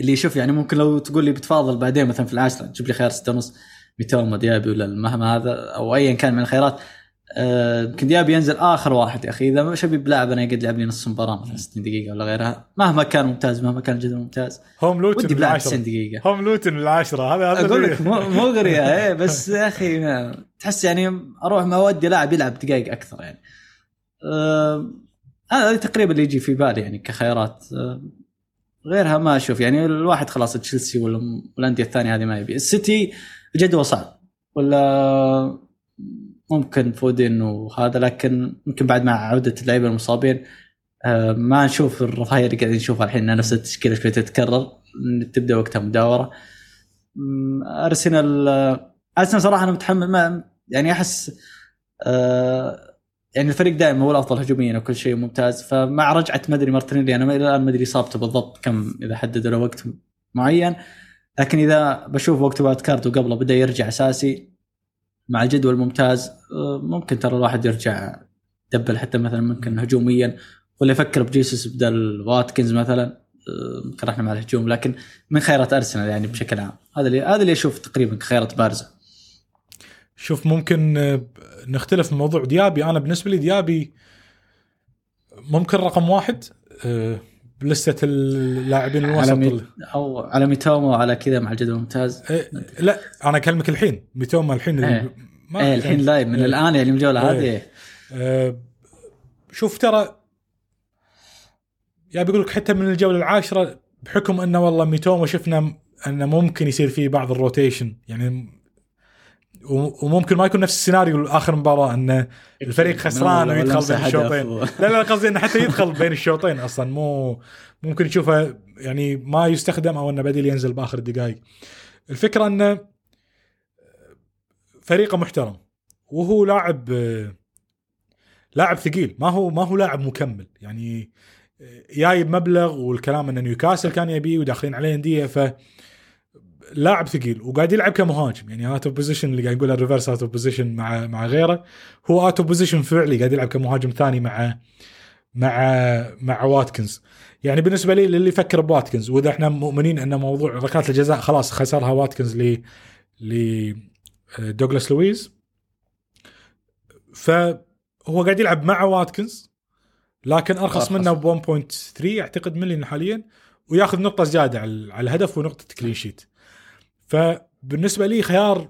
اللي يشوف يعني ممكن لو تقول لي بتفاضل بعدين مثلا في العاشره تجيب لي خيار ستة ونص ميتوما ديابي ولا مهما هذا أو ايا كان من الخيارات. آه، يمكن ديابي ينزل آخر واحد يا أخي. إذا مش ابي بلاعب أنا يقعد يلعب لي نص مباراة مثلا 60 دقيقة ولا غيرها. مهما كان ممتاز مهما كان الجدول ممتاز. هوم لوتن ودي بلاعب بالعشرة 90 دقيقة. هوم لوتن بالعشرة هذا أقول لك مو- مغريه إيه بس يا أخي تحس يعني أروح ما ودي لاعب يلعب دقائق أكثر يعني. آه، هذا تقريبا اللي يجي في بالي يعني كخيارات. آه، غيرها ما أشوف. يعني الواحد خلاص تشيلسي ولا والأندية الثانية هذه ما يبي. السيتي الجدول صعب. ولا ممكن فودين وهذا لكن ممكن بعد مع عودة اللعيبة المصابين آه، ما نشوف الرفاهية اللي قاعدين نشوفها الحين نفس التشكيلة شوي تتكرر تبدأ وقتها مداورة. أرسنال آه، أرسنال صراحة أنا متحمل ما يعني أحس آه، يعني الفريق دائما هو الأفضل هجوميا وكل شيء ممتاز فمع رجعة ما ادري مارتينيلي أنا إلى الآن ما أدري إصابته بالضبط كم إذا حددوا له وقت معين لكن إذا بشوف وقت wild card وقبله بدأ يرجع أساسي. مع الجدول الممتاز آه، ممكن ترى الواحد يرجع double حتى مثلا ممكن هجوميا. ولا يفكر بجيسوس بدل واتكنز مثلا آه، رحنا مع الهجوم لكن من خيارات أرسنال يعني بشكل عام. هذا اللي هذا اللي أشوف تقريبا كخيارات بارزة. شوف ممكن آه، نختلف موضوع ديابي. أنا بالنسبة لي ديابي ممكن رقم واحد بلستة اللاعبين الوسط على مي... أو على ميتوما وعلى كذا مع الجدول الممتاز إيه، لا أنا أكلمك الحين ميتوما الحين إيه. ما- إيه الحين live من إيه. الآن يعني من الجوله إيه. هذه آه، شوف ترى يا بيقول لك حتى من الجولة العاشرة بحكم إنه والله ميتوما شفنا إنه ممكن يصير فيه بعض الروتيشن يعني وممكن ما يكون نفس السيناريو لآخر مباراة إنه الفريق خسران ويدخل بين الشوطين. لا لا قصدي إنه حتى يدخل بين الشوطين أصلا. مو ممكن نشوفه يعني ما يستخدم أو إنه بديل ينزل بآخر الدقائق الفكرة إنه فريقه محترم وهو لاعب لاعب ثقيل. ما هو ما هو لاعب مكمل. يعني آه، جاي بمبلغ والكلام ان نيوكاسل كان يبيه وداخلين عليه أندية ف لاعب ثقيل وقاعد يلعب كمهاجم. يعني out of position اللي قاعد يقولها ال reverse out of position مع مع غيره هو out of position فعلي قاعد يلعب كمهاجم ثاني مع مع مع واتكنز. يعني بالنسبة لي للي يفكر بواتكنز وإذا إحنا مؤمنين إن موضوع ركلات الجزاء خلاص خسرها واتكنز ل ل دوغلاس لويز فهو قاعد يلعب مع واتكنز لكن أرخص أرخص. منه ب 1.3 أعتقد مليون حاليا وياخذ نقطة زيادة على الهدف ونقطة clean sheet فبالنسبة لي خيار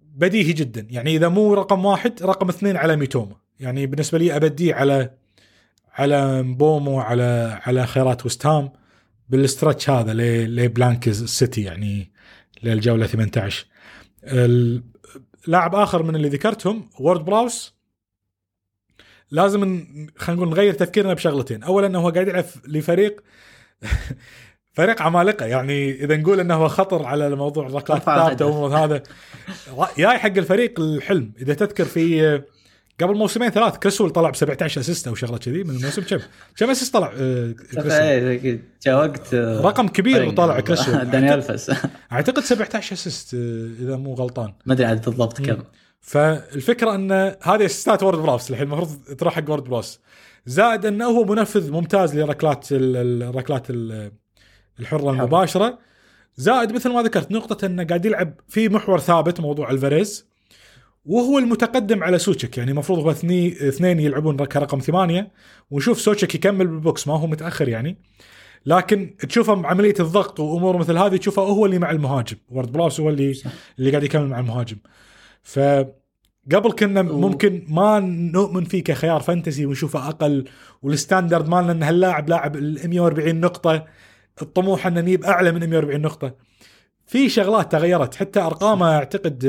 بديهي جدا. يعني إذا مو رقم واحد رقم اثنين على ميتوما. يعني بالنسبة لي أبديه على على مبومو على على خيارات وست هام بال stretch هذا ل blanks سيتي يعني للجولة 18 ال- لاعب آخر من اللي ذكرتهم وورد براوس لازم خلينا نقول نغير تفكيرنا بشغلتين. اولا إنه هو قاعد يلعب لفريق فريق عمالقة يعني إذا نقول إنه هو خطر على موضوع الركلات الثابته هذا جاي حق الفريق الحلم. إذا تذكر في قبل موسمين ثلاث كريسويل طلع ب 17 assist أو شغلة كذي من الموسم كم؟ كم assist طلع آه، كريسول؟ إيه،. جاء وقت آه، رقم كبير. وطالع كريسول. داني الفس أعتقد 17 assist آه، إذا مو غلطان. ما أدري عاد بالضبط كم. فالفكرة إن هذه assist ات وورد براوس الحين المفروض تروح حق وورد براوس زائد إنه هو منفذ ممتاز لركلات ال- ال- الركلات ال- الحرة المباشرة. زائد مثل ما ذكرت نقطة أنه قاعد يلعب في محور ثابت موضوع الفاريز وهو المتقدم على سوتشك يعني المفروض هو اثني اثنين يلعبون كرقم ثمانية ونشوف سوتشك يكمل بال box. ما هو متأخر يعني. لكن تشوفه بعملية الضغط وأمور مثل هذه تشوفه هو اللي مع المهاجم. وورد براوس هو اللي صح. اللي قاعد يكمل مع المهاجم. فقبل كنا ممكن ما نؤمن فيه كخيار fantasy ونشوفه أقل وال standard مالنا ان هاللاعب لاعب ال 140 نقطة. الطموح أن نجيب أعلى من 140 نقطة. في شغلات تغيرت. حتى ارقامه أعتقد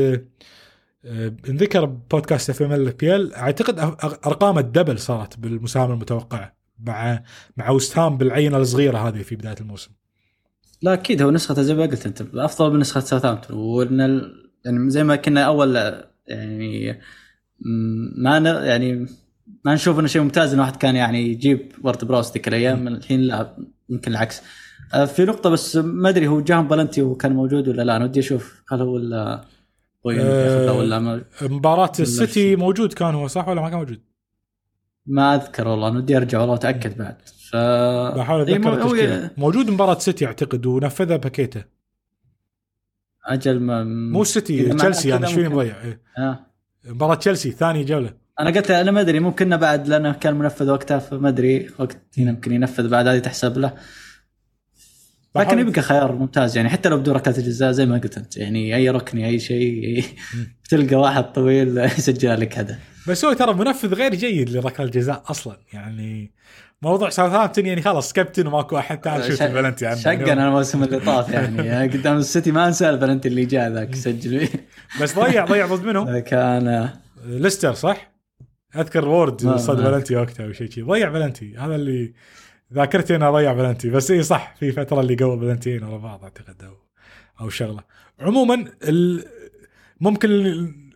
آه، انذكر بودكاست FML FPL أعتقد ارقامه الدبل صارت بالمساهمة المتوقعة مع مع وست هام بالعينة الصغيرة هذه في بداية الموسم. لا أكيد هو نسخته زي ما قلت أنت افضل من نسخة ساوثهامبتون وإن ال... يعني زي ما كنا أول يعني ما ن... يعني ما نشوف إنه شيء ممتاز إن واحد كان يعني يجيب ورد براوس ذيك الأيام. الحين لا يمكن العكس. في نقطة بس ما أدري هو جاهم بلنتي وكان موجود ولا لا أنا ودي أشوف هل هو ولا ياخذها ولا مباراة السيتي. موجود كان هو صح ولا ما كان موجود؟ ما أذكر والله أنا ودي أرجع والله اتاكد بعد ف بحاول إيه، اتذكر التشكيله موجود مباراة سيتي أعتقد ونفذها باكيته أجل ما مو السيتي معناه تشيلسي أنا إيش فيني مضيع إيه. آه. مباراة تشيلسي ثاني جولة أنا قلت أنا ما أدري ممكن بعد لأنه كان منفذ وقتها فما أدري وقت يمكن ينفذ بعد هذه تحسب له لكن يبقى خيار ممتاز يعني حتى لو بدون ركلات الجزاء زي ما قلت أنت يعني أي ركني أي شيء بتلقى واحد طويل يسجل لك هدف بس هو ترى منفذ غير جيد لركلات الجزاء أصلا يعني موضوع ساوثهامبتون يعني خلاص كابتن وماكو أحد تعال شوت البلنتي عنده شقا أنا الموسم اللي طاف يعني. قدام السيتي ما أنسى البلنتي اللي جاء ذاك سجل. بس ضيع ضيع ضد منو؟ كان ليستر صح؟ أذكر وورد صد بلنتي وقتها أو شيء شي. ضيع بلنتي هذا اللي ذاكرتي انه ضيع بلنتي بس إي صح في فترة اللي قوى بلنتيين ورا بعض أعتقد أو أو شغلة. عموما ممكن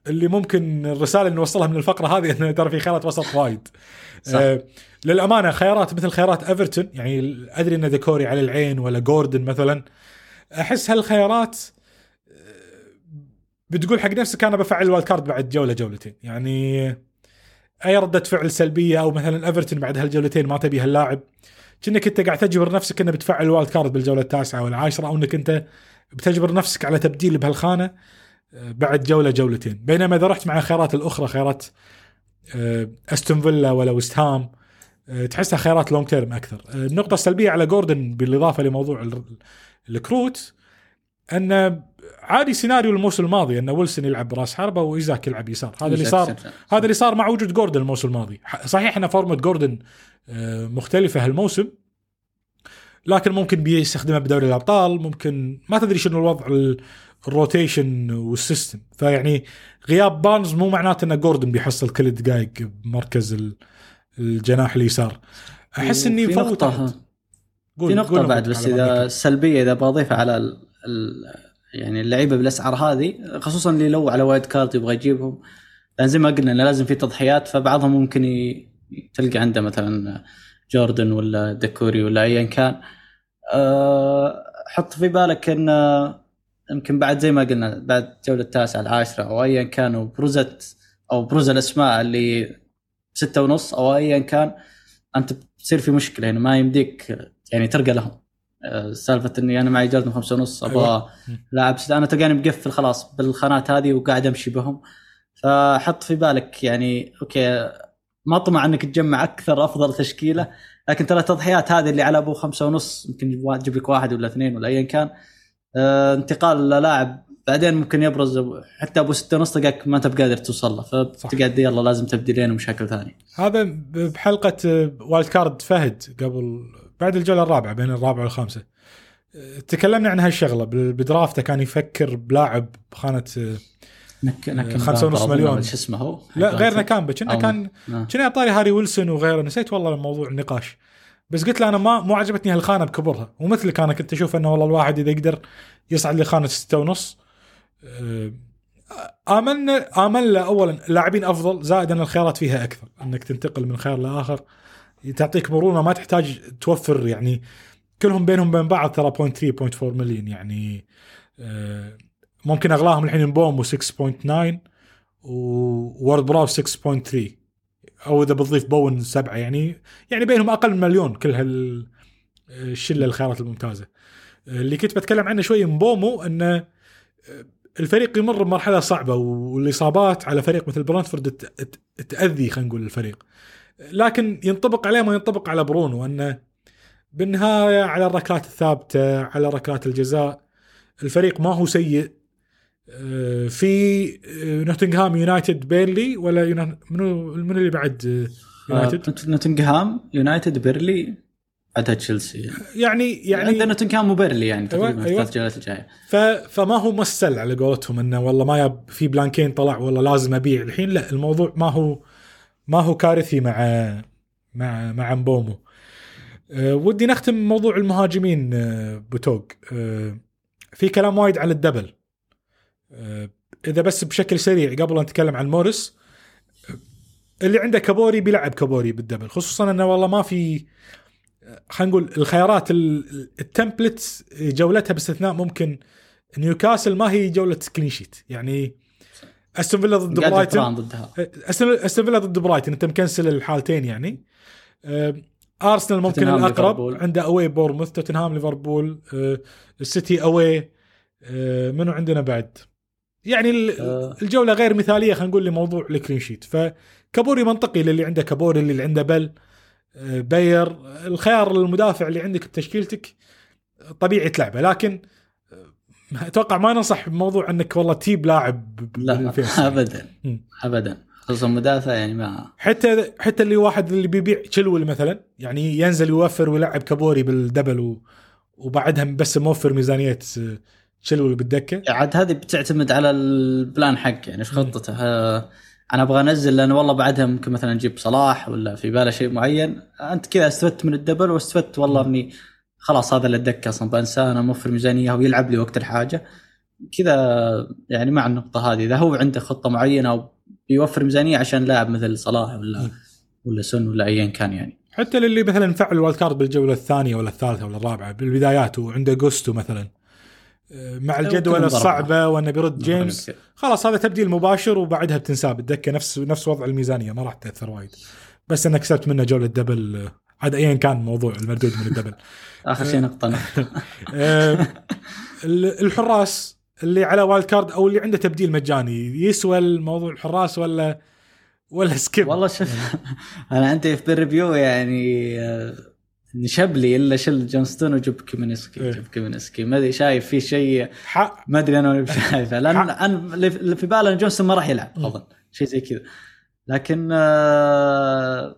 اللي ممكن الرسالة اللي نوصلها من الفقرة هذه إنه ترى في خيارات وسط وايد. صح. آه للأمانة خيارات مثل خيارات إيفرتون يعني أدري إن ديكوري على العين ولا جوردن مثلا أحس هالخيارات آه، بتقول حق نفسك أنا بفعل ال wild card بعد جولة جولتين. يعني أي ردة فعل سلبية أو مثلا إيفرتون بعد هالجولتين ما تبي هاللاعب كأنك أنت قاعد تجبر نفسك انك بتفعل ال wild card بالجولة التاسعة والعاشره أو إنك أنت بتجبر نفسك على تبديل بهالخانة آه، بعد جولة جولتين. بينما إذا رحت مع الخيارات الأخرى خيارات آه، أستون فيلا ولا ويست هام آه، تحسها خيارات long term أكثر. النقطة السلبية على جوردن بالإضافة لموضوع ال- الكروت إنه عادي سيناريو الموسم الماضي ان ويلسون يلعب براس حربة وإيزاك يلعب يسار هذا اللي صار هذا اللي صار مع وجود جوردن الموسم الماضي صحيح إن فورمة جوردن آه، مختلفة هالموسم لكن ممكن بيستخدمها بدوري الأبطال ممكن ما تدري شنو الوضع ال- ال rotation وال system فيعني غياب بارنز مو معناته إن جوردن بيحصل كل الدقائق بمركز ال- الجناح اليسار أحس إني في فوت. قول- في قول بعد بس أتذكر. سلبية إذا بضيفها على. يعني اللعيبة بالأسعار هذه خصوصا اللي لو على وايد كارد يبغى يجيبهم. لأن زي ما قلنا لازم في تضحيات فبعضهم ممكن ي... تلقى عنده مثلا جوردن ولا دكوري ولا ايا كان. أه حط في بالك إن يمكن بعد زي ما قلنا بعد جوله التاسعة العاشرة أو ايا كانوا بروزت أو بروز الأسماء اللي ستة ونص أو ايا كان أنت بتصير في مشكلة يعني ما يمديك يعني ترقى لهم. سالفة إني أنا معي جوردن خمسة ونص أبغى أيوة. لاعب. أنا تلقاني مقفل خلاص بالخانات هذه وقاعد أمشي بهم. فحط في بالك يعني أوكي ما طمع إنك تجمع أكثر أفضل تشكيلة لكن ترى التضحيات هذه اللي على أبو خمسة ونص يمكن تجيب لك واحد ولا اثنين ولا ايا كان. آه انتقال للاعب بعدين ممكن يبرز حتى أبو ستة ونص تلقاك ما انت بقادر توصل له فتقعد يلا لازم تبديلين ومشاكل ثانية. هذا بحلقة wild card فهد قبل بعد الجولة الرابعة بين الرابعة والخامسة. تكلمنا عن هالشغلة. ب draft ه كان يفكر بلاعب بخانه نك نك خمسة ونص مليون. شو اسمه هو؟ لا غير نكامبا كنا كان آه. كنا طاري هاري ويلسون وغيره نسيت والله موضوع النقاش. بس قلت له أنا ما مو عجبتني هالخانة بكبرها. ومثلك أنا كنت أشوف إنه والله الواحد إذا يقدر يصعد لخانة ستة ونص آه، امن امن له اولا لاعبين أفضل زائد ان الخيارات فيها أكثر. إنك تنتقل من خيار لآخر. تعطيك مرونة ما تحتاج توفر يعني. كلهم بينهم بين بعض ترى 0.3 0.4 مليون يعني آه، ممكن أغلاهم الحين بومو 6.9 وورد براوس 6.3 أو إذا بتضيف بوين 7 يعني يعني بينهم أقل من مليون كل هال الشلة الخيارات الممتازة. اللي كنت بتكلم عنه شوي بومو إنه الفريق يمر بمرحلة صعبة والإصابات على فريق مثل برانتفورد تأذي خلينا نقول الفريق. لكن ينطبق عليه ما ينطبق على برونو أنه بالنهاية على الركلات الثابتة على ركلات الجزاء الفريق ما هو سيء آه، في آه، نوتنغهام يونايتد بيرلي ولا يونا... منو من اللي بعد آه، يونايتد؟ نوتنغهام يونايتد بيرلي بعدها تشيلسي يعني يعني عندنا نوتنغهام وبيرلي يعني أيوة، تقريبا أيوة. الثلاث جولات الجاية ف... فما هو must sell على قولتهم إنه والله ما يب في blank ين طلع والله لازم أبيع الحين لا الموضوع ما هو ما هو كارثي مع مع مع مبومو. أه ودي نختم موضوع المهاجمين أه بوتوق أه في كلام وايد على ال double. إذا بس بشكل سريع قبل أن نتكلم عن موريس اللي عنده كابوري بيلعب كابوري بال double. خصوصا إنه والله ما في خلينا نقول الخيارات ال- ال template جولتها باستثناء ممكن نيوكاسل ما هي جولة clean sheet. يعني أستون فيلا ضد يطران ضدها. استون فيلا ضد برايتون أنت مكنسل الحالتين يعني. آه، أرسنال ممكن الأقرب. عنده away بورموث توتنهام ليفربول آه، السيتي away. آه، منو عندنا بعد؟ يعني ال-. الجولة غير مثالية خلينا نقول لموضوع ال clean sheet فكابوري منطقي للي عنده كابوري اللي عنده بل. باير. الخيار المدافع اللي عندك بتشكيلتك طبيعي تلعبه. لكن أتوقع ما ننصح بموضوع أنك والله تجيب لاعب لا. ابدا. ابدا. خصوصا مدافع يعني ما حتى حتى اللي واحد اللي بيبيع تشلول مثلا يعني ينزل يوفر ويلعب كابوري بال double و... وبعدها بس موفر ميزانية آه، تشلول بالدكة. عاد هذه بتعتمد على البلان حق يعني إيش خطته؟ أنا أبغى أنزل لأن والله بعدها ممكن مثلا أجيب صلاح ولا في باله شيء معين. أنت كذا استفدت من الدبل واستفدت والله إني خلاص هذا اللي الدكه أصلا بنساه أنا موفر ميزانيه ويلعب لي وقت الحاجة. كذا يعني مع النقطة هذه إذا هو عنده خطة معينة أو بيوفر ميزانية عشان لاعب مثل صلاح ولا. ولا سن ولا ايا كان يعني. حتى للي مثلا فعل ال wild card بالجولة الثانية ولا الثالثة ولا الرابعة بالبدايات وعنده جوستو مثلا. مع الجدول الصعبة وأنه بير جيمس. كثير. خلاص هذا تبديل مباشر وبعدها بتنساب. الدكه نفس نفس وضع الميزانية ما راح تأثر وايد. بس انك كسبت منه جولة double عاد ايا كان موضوع المردود من ال double آخر شيء نقطة. آه، ال- الحراس اللي على wild card أو اللي عنده تبديل مجاني يسوى الموضوع الحراس ولا ولا skip والله شوف أنا عندي في بال review يعني آه، نشب لي إلا شل جونستون وجب كيمينسكي إيه. جب كيمينسكي ما أدري شايف في شيء ما أدري أنا ولا شايفه لأن حق. أنا اللي في- بالي إن جونستون ما راح يلعب مم. أظن شيء زي كذا لكن آه،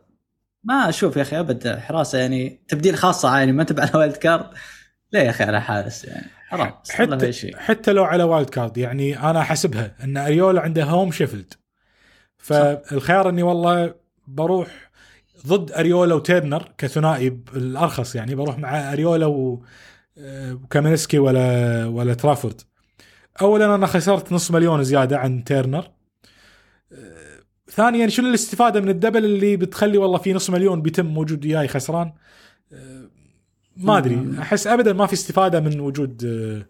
ما أشوف يا أخي أبد حراسة يعني تبديل خاصة يعني ما انت على wild card ليه يا أخي على حارس يعني حرام حتى شيء حتى لو على wild card يعني أنا أحسبها إن أريولا عنده home شيفيلد فالخيار إني والله بروح ضد أريولا وتيرنر كثنائي الارخص يعني بروح مع أريولا و آه، وكامينسكي ولا ولا ترافورد. اولا أنا خسرت نص مليون زيادة عن تيرنر. ثانيا شنو الاستفادة من ال double اللي بتخلي والله في نص مليون بيتم موجود وياي خسران؟ آه، ما أدري. أحس ابدا ما في استفادة من وجود آه،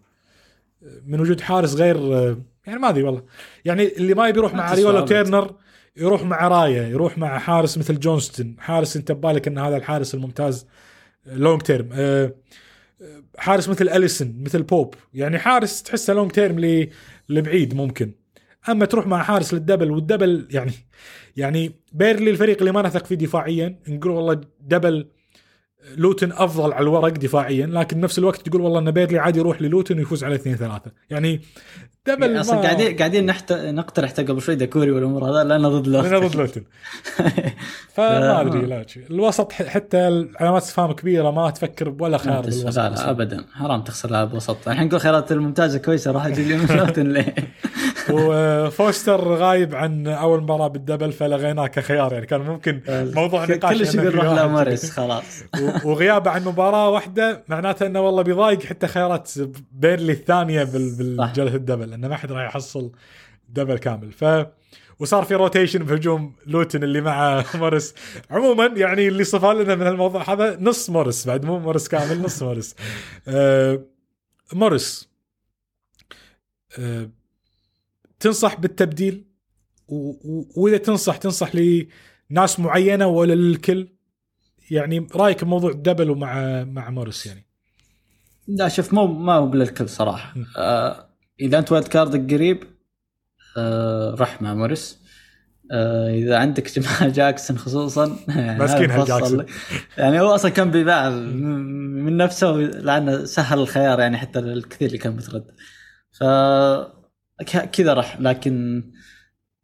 من وجود حارس غير آه، يعني ما أدري والله. يعني اللي ما يبي يروح مع أريولا أبد. وتيرنر يروح مع رايا يروح مع حارس مثل جونستون. حارس أنت ببالك إن هذا الحارس الممتاز long term حارس مثل اليسون مثل بوب. يعني حارس تحسه long term لبعيد ممكن. أما تروح مع حارس لل double وال double يعني يعني بيرلي الفريق اللي ما نثق فيه دفاعيا نقول والله double لوتن أفضل على الورق دفاعيا لكن بنفس الوقت تقول والله إن بيرلي عادي يروح للوتن ويفوز على 2 3 يعني دبل أصلا ما- قاعدين قاعدين نحت... نقترح حتى قبل شوي دكوري والأمور هذا لأن ضد لوتن ضد لوتن فما أدري لا. الوسط حتى علامات استفهام كبيرة ما تفكر ولا لا خيار لا لا. ابدا حرام تخسر لاعب وسط الحين نقول خيارات الممتازه كويسه راح أجي لي لوتن ليه؟ وفوستر غايب عن أول مباراة بالدبل فلغيناه كخيار. يعني كان ممكن موضوع نقاش كل شيء إنه يقول في روح واحد. لاماريس خلاص. وغيابه عن مباراة واحدة معناته إنه والله بيضايق حتى خيارات بيرلي الثانية. بالجلسة ال double إنه ما حد راح يحصل double كامل. ف وصار في rotation بهجوم لوتن اللي مع موريس. عموما يعني اللي صفى لنا من الموضوع هذا نص موريس بعد مو موريس كامل نص موريس. آه موريس. آه تنصح بالتبديل وإذا تنصح تنصح لناس معينة ولا للكل يعني رأيك بموضوع ال double ومع مع موريس يعني لا شوف مو ما هو بالكل صراحة. آه إذا أنت wild card ك قريب آه رح مع موريس آه إذا عندك جماعة جاكسون خصوصا يعني مسكين هذا هالجاكسون. فصل. يعني هو أصلا كان بيباع من نفسه لأنه سهل الخيار يعني حتى الكثير اللي كان متردد ف كذا راح لكن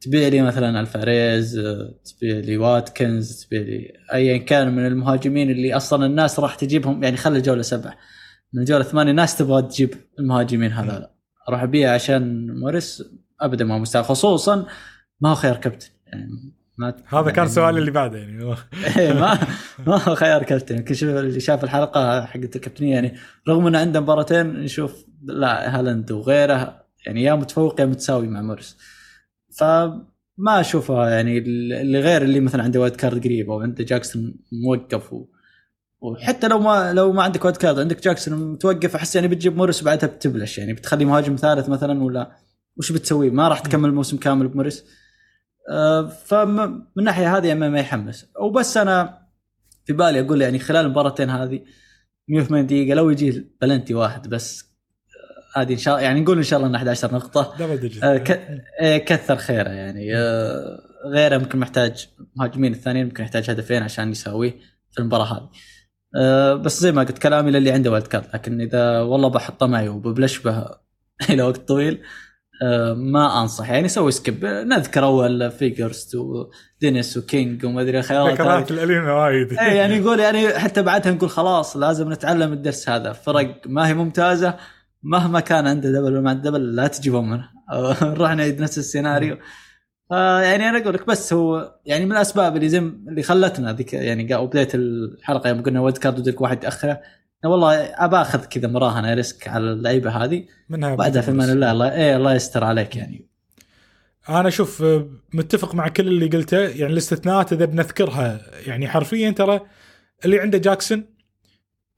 تبيع لي مثلا الفاريز تبيع لي واتكنز تبيع لي ايا كان من المهاجمين اللي أصلا الناس راح تجيبهم. يعني خلي الجولة سبعة. من الجولة الثمانية الناس تبغى تجيب المهاجمين هذول. أروح أبيع عشان موريس ابدا ما مستاهل خصوصا ما هو خيار كابتن. يعني ما هذا كان يعني سؤالي اللي بعده يعني. إيه، ما ما هو خيار كابتن. يمكن شوف اللي شاف الحلقة حقت الكابتنية يعني رغم إنه عنده مباراتين نشوف لا هالاند وغيره يعني يا متفوق يا متساوي مع موريس. فما أشوفها يعني اللي غير اللي مثلا عنده wild card قريب أو عنده جاكسون موقف و... وحتى لو ما لو ما عندك wild card عندك جاكسون متوقف أحس يعني بتجيب موريس وبعدها بتبلش. يعني بتخلي مهاجم ثالث مثلا ولا وش بتسوي؟ ما راح تكمل الموسم كامل بموريس. آه، فمن الناحيه هذه ما, يحمس. وبس أنا في بالي أقول يعني خلال المباراتين هذه 180 دقيقة لو يجي بلنتي واحد بس هذه إن شاء الله يعني نقول إن شاء الله إنه 11 نقطة. double digit آه، آه، كثر خيره يعني. آه، غيره ممكن محتاج مهاجمين الثانيين ممكن يحتاج هدفين عشان يساويه في المباراة هذه. آه، بس زي ما قلت كلامي للي عنده wild card لكن إذا والله بحطه معي وببلش به إلى وقت طويل ما أنصح. يعني سوي skip نذكر أول فيخورست ودينيس وكينج وما أدري الخيارات ذكريات هذه. الأليمة وايد. إيه يعني يقول يعني حتى بعدها نقول خلاص لازم نتعلم الدرس هذا. فرق ما هي ممتازة مهما كان عنده double ولا ما عنده double لا تجيبون منه نروح نعيد نفس السيناريو. يعني أنا أقول لك بس هو يعني من الأسباب اللي زي اللي خلتنا ذيك يعني بداية الحلقة يوم قلنا wild card ودك واحد يتأخره إنه والله أبى أخذ كذا مراهنه risk على اللعيبة هذه. منها بعدها في أمان الله الله إيه الله يستر عليك يعني. أنا شوف آه، متفق مع كل اللي قلته يعني الاستثناءات إذا بنذكرها يعني حرفيا ترى اللي عنده جاكسون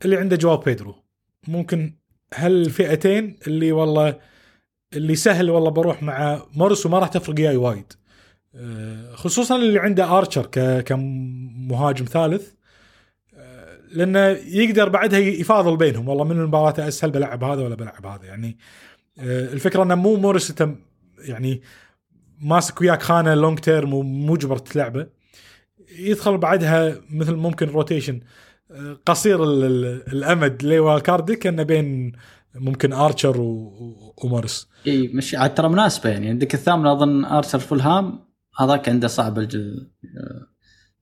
اللي عنده جواو بيدرو. ممكن هالفئتين اللي والله اللي سهل والله بروح مع موريس وما راح تفرق وياي وايد. آه، خصوصا اللي عنده آرشر كمهاجم ثالث. آه، لأنه يقدر بعدها يفاضل بينهم. والله من المباراة أسهل بلعب هذا ولا بلعب هذا. يعني آه، الفكرة إنه مو موريس يعني ماسك وياك خانة long term ومجبر تلعبه. يدخل بعدها مثل ممكن rotation قصير ال- ال- الأمد ليوال كاردك انه بين ممكن آرشر و- و- ومورس إي مش عاد ترى مناسبة يعني. عندك الثامنه أظن ارسل فولهام هذاك عنده صعب الجل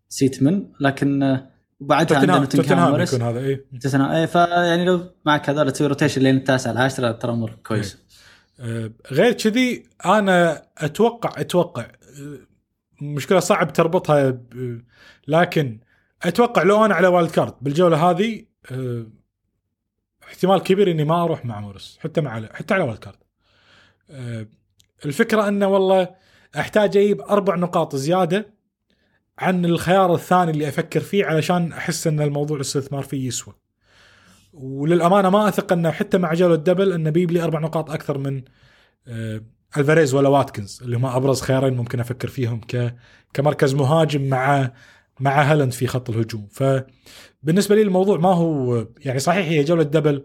سيتمن لكن آه، وبعدها عنده توتنهام يكون هذا إي. توتنهام إي فيعني لو معك هذول تسوي روتيشن لين التاسع العاشره ترى أمور كويسة. آه، غير كذي أنا أتوقع أتوقع آه، مشكلة صعب تربطها ب- لكن أتوقع لو أنا على wild card بالجولة هذه آه، احتمال كبير إني ما أروح مع مورس حتى مع حتى على wild card آه، الفكرة انه والله أحتاج أجيب أربع نقاط زيادة عن الخيار الثاني اللي أفكر فيه علشان أحس إن الموضوع الاستثمار فيه يسوى. وللأمانة ما أثق إنه حتى مع جولة ال double إنه بيجيب لي أربع نقاط أكثر من آه، ألفاريز ولا واتكنز اللي هم أبرز خيارين ممكن أفكر فيهم ك كمركز مهاجم مع مع هالاند في خط الهجوم. فبالنسبة لي الموضوع ما هو يعني صحيح هي جولة double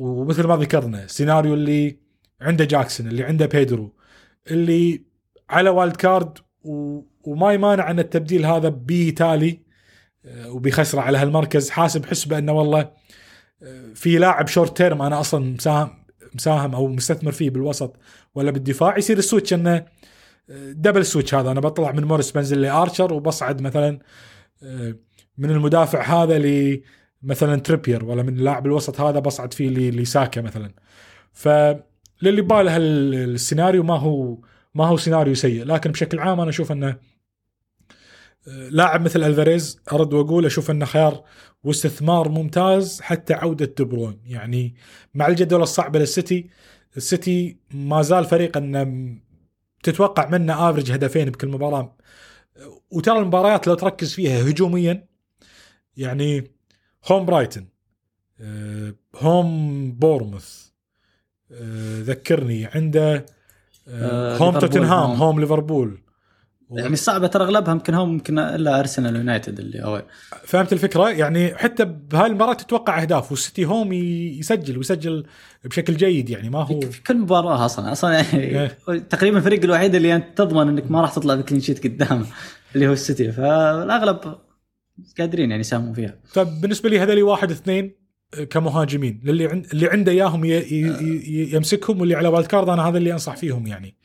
ومثل ما ذكرنا سيناريو اللي عنده جاكسون اللي عنده بيدرو اللي على wild card و... وما يمانع أن التبديل هذا بيتالي آه، وبيخسره على هالمركز. حاسب حسبه أنه والله آه، في لاعب short term أنا أصلا مساهم مساهم أو مستثمر فيه بالوسط ولا بالدفاع يصير ال switch أنه double switch هذا. أنا بطلع من موريس بنزل لآرشر وبصعد مثلا آه، من المدافع هذا ل مثلا تريبير ولا من اللاعب الوسط هذا بصعد فيه لساكا مثلا. فللي باله السيناريو ما هو ما هو سيناريو سيء. لكن بشكل عام أنا أشوف أنه آه، لاعب مثل ألفاريز أرد وأقول أشوف أنه خيار واستثمار ممتاز حتى عودة دبروين يعني مع الجدول الصعب للسيتي السيتي ما زال فريق أنه تتوقع منه average هدفين بكل مباراة. وترى المباريات لو تركز فيها هجوميا يعني home برايتن home بورنموث ذكرني عنده home توتنهام home ليفربول يعني صعبة ترى أغلبها يمكن هم يمكن إلا ارسنال ويونايتد اللي هو. فهمت الفكرة؟ يعني حتى بهاي المباراه تتوقع أهداف والسيتي home يسجل ويسجل بشكل جيد يعني ما هو في كل مباراة أصلا أصلا يعني إيه. تقريبا الفريق الوحيد اللي أنت تضمن إنك ما راح تطلع ب clean sheet قدامه اللي هو السيتي. فالأغلب قادرين يعني يساهموا فيها. فبالنسبه لي هذول واحد اثنين كمهاجمين. للي عند اللي عنده إياهم يمسكهم واللي على wild card أنا هذا اللي أنصح فيهم يعني.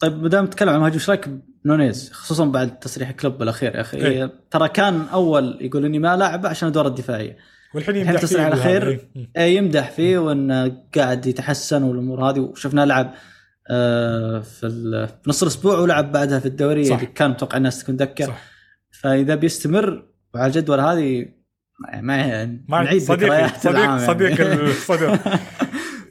طيب ما دام نتكلم عن مهاجم إيش رأيك نونيز خصوصا بعد تصريح كلوب الأخير يا أخي إيه؟ ترى كان أول يقول إني ما لاعب عشان الادوار الدفاعية والحين يمدح تصريح الأخير إيه. إيه يمدح فيه وانه قاعد يتحسن والأمور هذه وشفناه لعب آه في, نص الأسبوع ولعب بعدها في الدوري صح. اللي كان متوقع الناس تكون دكه صح. فإذا بيستمر وعلى الجدول هذه ما نعيد صديقي صديق صديق يعني. الصدر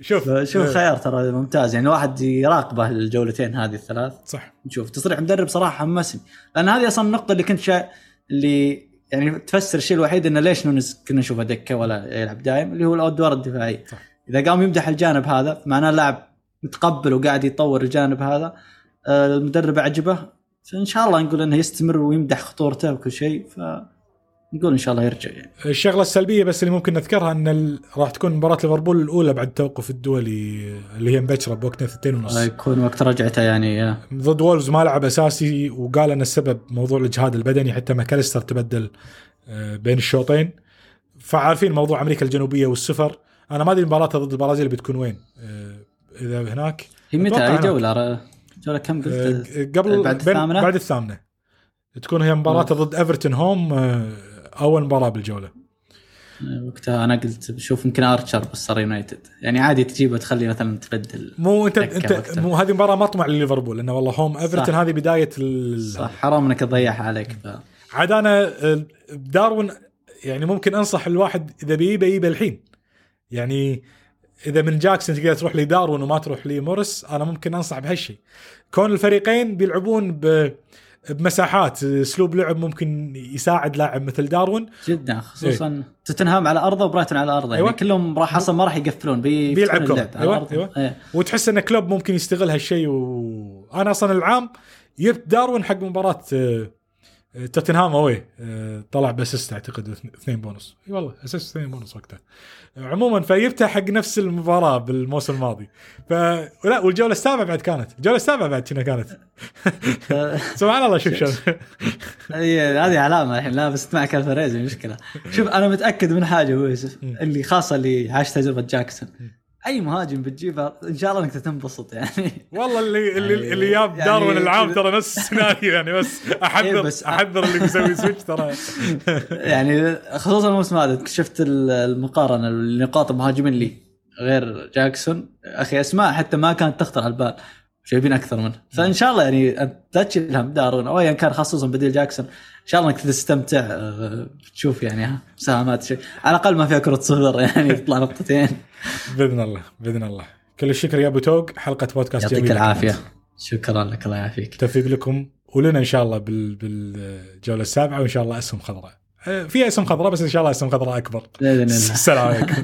شوف شوف إيه. خيار ترى ممتاز. يعني الواحد يراقبه الجولتين هذه الثلاث. صح. نشوف تصريح مدرب صراحة حمسني لأن هذه أصلا النقطة اللي كنت شا... اللي يعني تفسر الشيء الوحيد إنه ليش نونز كنا نشوفه دكة ولا يلعب دايم اللي هو الادوار الدفاعيه صح. إذا قام يمدح الجانب هذا معناه اللاعب متقبل وقاعد يطور الجانب هذا آه، المدرب عجبه فإن شاء الله نقول إنه يستمر ويمدح خطورته وكل شيء ف نقول إن شاء الله يرجع يعني. الشغلة السلبية بس اللي ممكن نذكرها إن راح تكون مباراة ليفربول الأولى بعد التوقف الدولي اللي هي مبكرة بوقت ثنتين ونص. يكون وقت رجعته يعني ضد وولفز ما لعب أساسي وقال أن السبب موضوع الإجهاد البدني حتى ماكاليستر تبدل آه، بين الشوطين. فعارفين موضوع أمريكا الجنوبية والسفر. أنا ما أدري مباراتها ضد البرازيل بتكون وين آه، إذا هناك. هي متى؟ اي جولة جولة كم قلت؟ آه، قبل بعد الثامنة؟ بعد الثامنة. تكون هي مباراه ضد إيفرتون home أول مباراة بالجولة. وقتها أنا قلت بشوف يمكن ارشر بس صار يونايتد. يعني عادي تجيبه تخلي مثلا تبدل. مو انت انت مو هذه مباراة مطمع لليفربول لأنه والله home ايفرتون هذه بداية صح حرام إنك تضيعها عليك. ف... عاد أنا داروين يعني ممكن أنصح الواحد إذا بيجيبه يجيبه الحين. يعني إذا من جاكسون تقدر تروح لداروين وما تروح لموريس أنا ممكن أنصح بهالشيء كون الفريقين بيلعبون ب بمساحات اسلوب لعب ممكن يساعد لاعب مثل داروين جدا خصوصا إيه؟ توتنهام على أرضه وبرايتون على أرضه يعني أيوة. يعني كلهم راح أصلا ما راح يقفلون بي بيلعب كلوب أيوة. أيوة. أيوة. وتحس إن كلوب ممكن يستغل هالشيء وأنا أصلا العام جبت داروين حق مباراة آه، توتنهام away آه، طلع ب assist أعتقد اثنين بونص. إي والله assist اثنين بونص وقتها. عموما فجبتها حق نفس المباراة بالموسم الماضي. ف لا والجولة السابعة بعد كانت. الجولة السابعة بعد كنا كانت؟ سبحان الله شوف شوف. هذه علامة الحين. لا بس معك الفريز مشكلة. شوف أنا متأكد من حاجة ابو يوسف اللي خاصة اللي عاش تجربه جاكسون. أي مهاجم بتجيبه إن شاء الله إنك تنبسط يعني. والله اللي اللي يعني اللي جاب يعني داروين العام ترى نفس السيناريو يعني بس احذر إيه بس أحذر اللي بيسوي switch ترى. يعني خصوصا الموسم هذا شفت المقارنة لنقاط المهاجمين لي غير جاكسون. أخي أسماء حتى ما كانت تخطر على البال. جايبين أكثر منه. فإن شاء الله يعني لا تشيل هم داروين. أو ايا كان خصوصا بديل جاكسون. إن شاء الله إنك تستمتع آه، تشوف يعني مساهمات شيء. على الأقل ما فيها كرة صفر يعني تطلع نقطتين. بإذن الله بإذن الله. كل الشكر يا أبو توق. حلقة بودكاست يعطيك العافية. كانت. شكرا لك الله يعافيك. توفيق لكم. ولنا إن شاء الله بال- بالجولة السابعة وإن شاء الله اسهم خضراء. آه، في اسهم خضراء بس إن شاء الله اسهم خضراء أكبر. بإذن الله. السلام عليكم.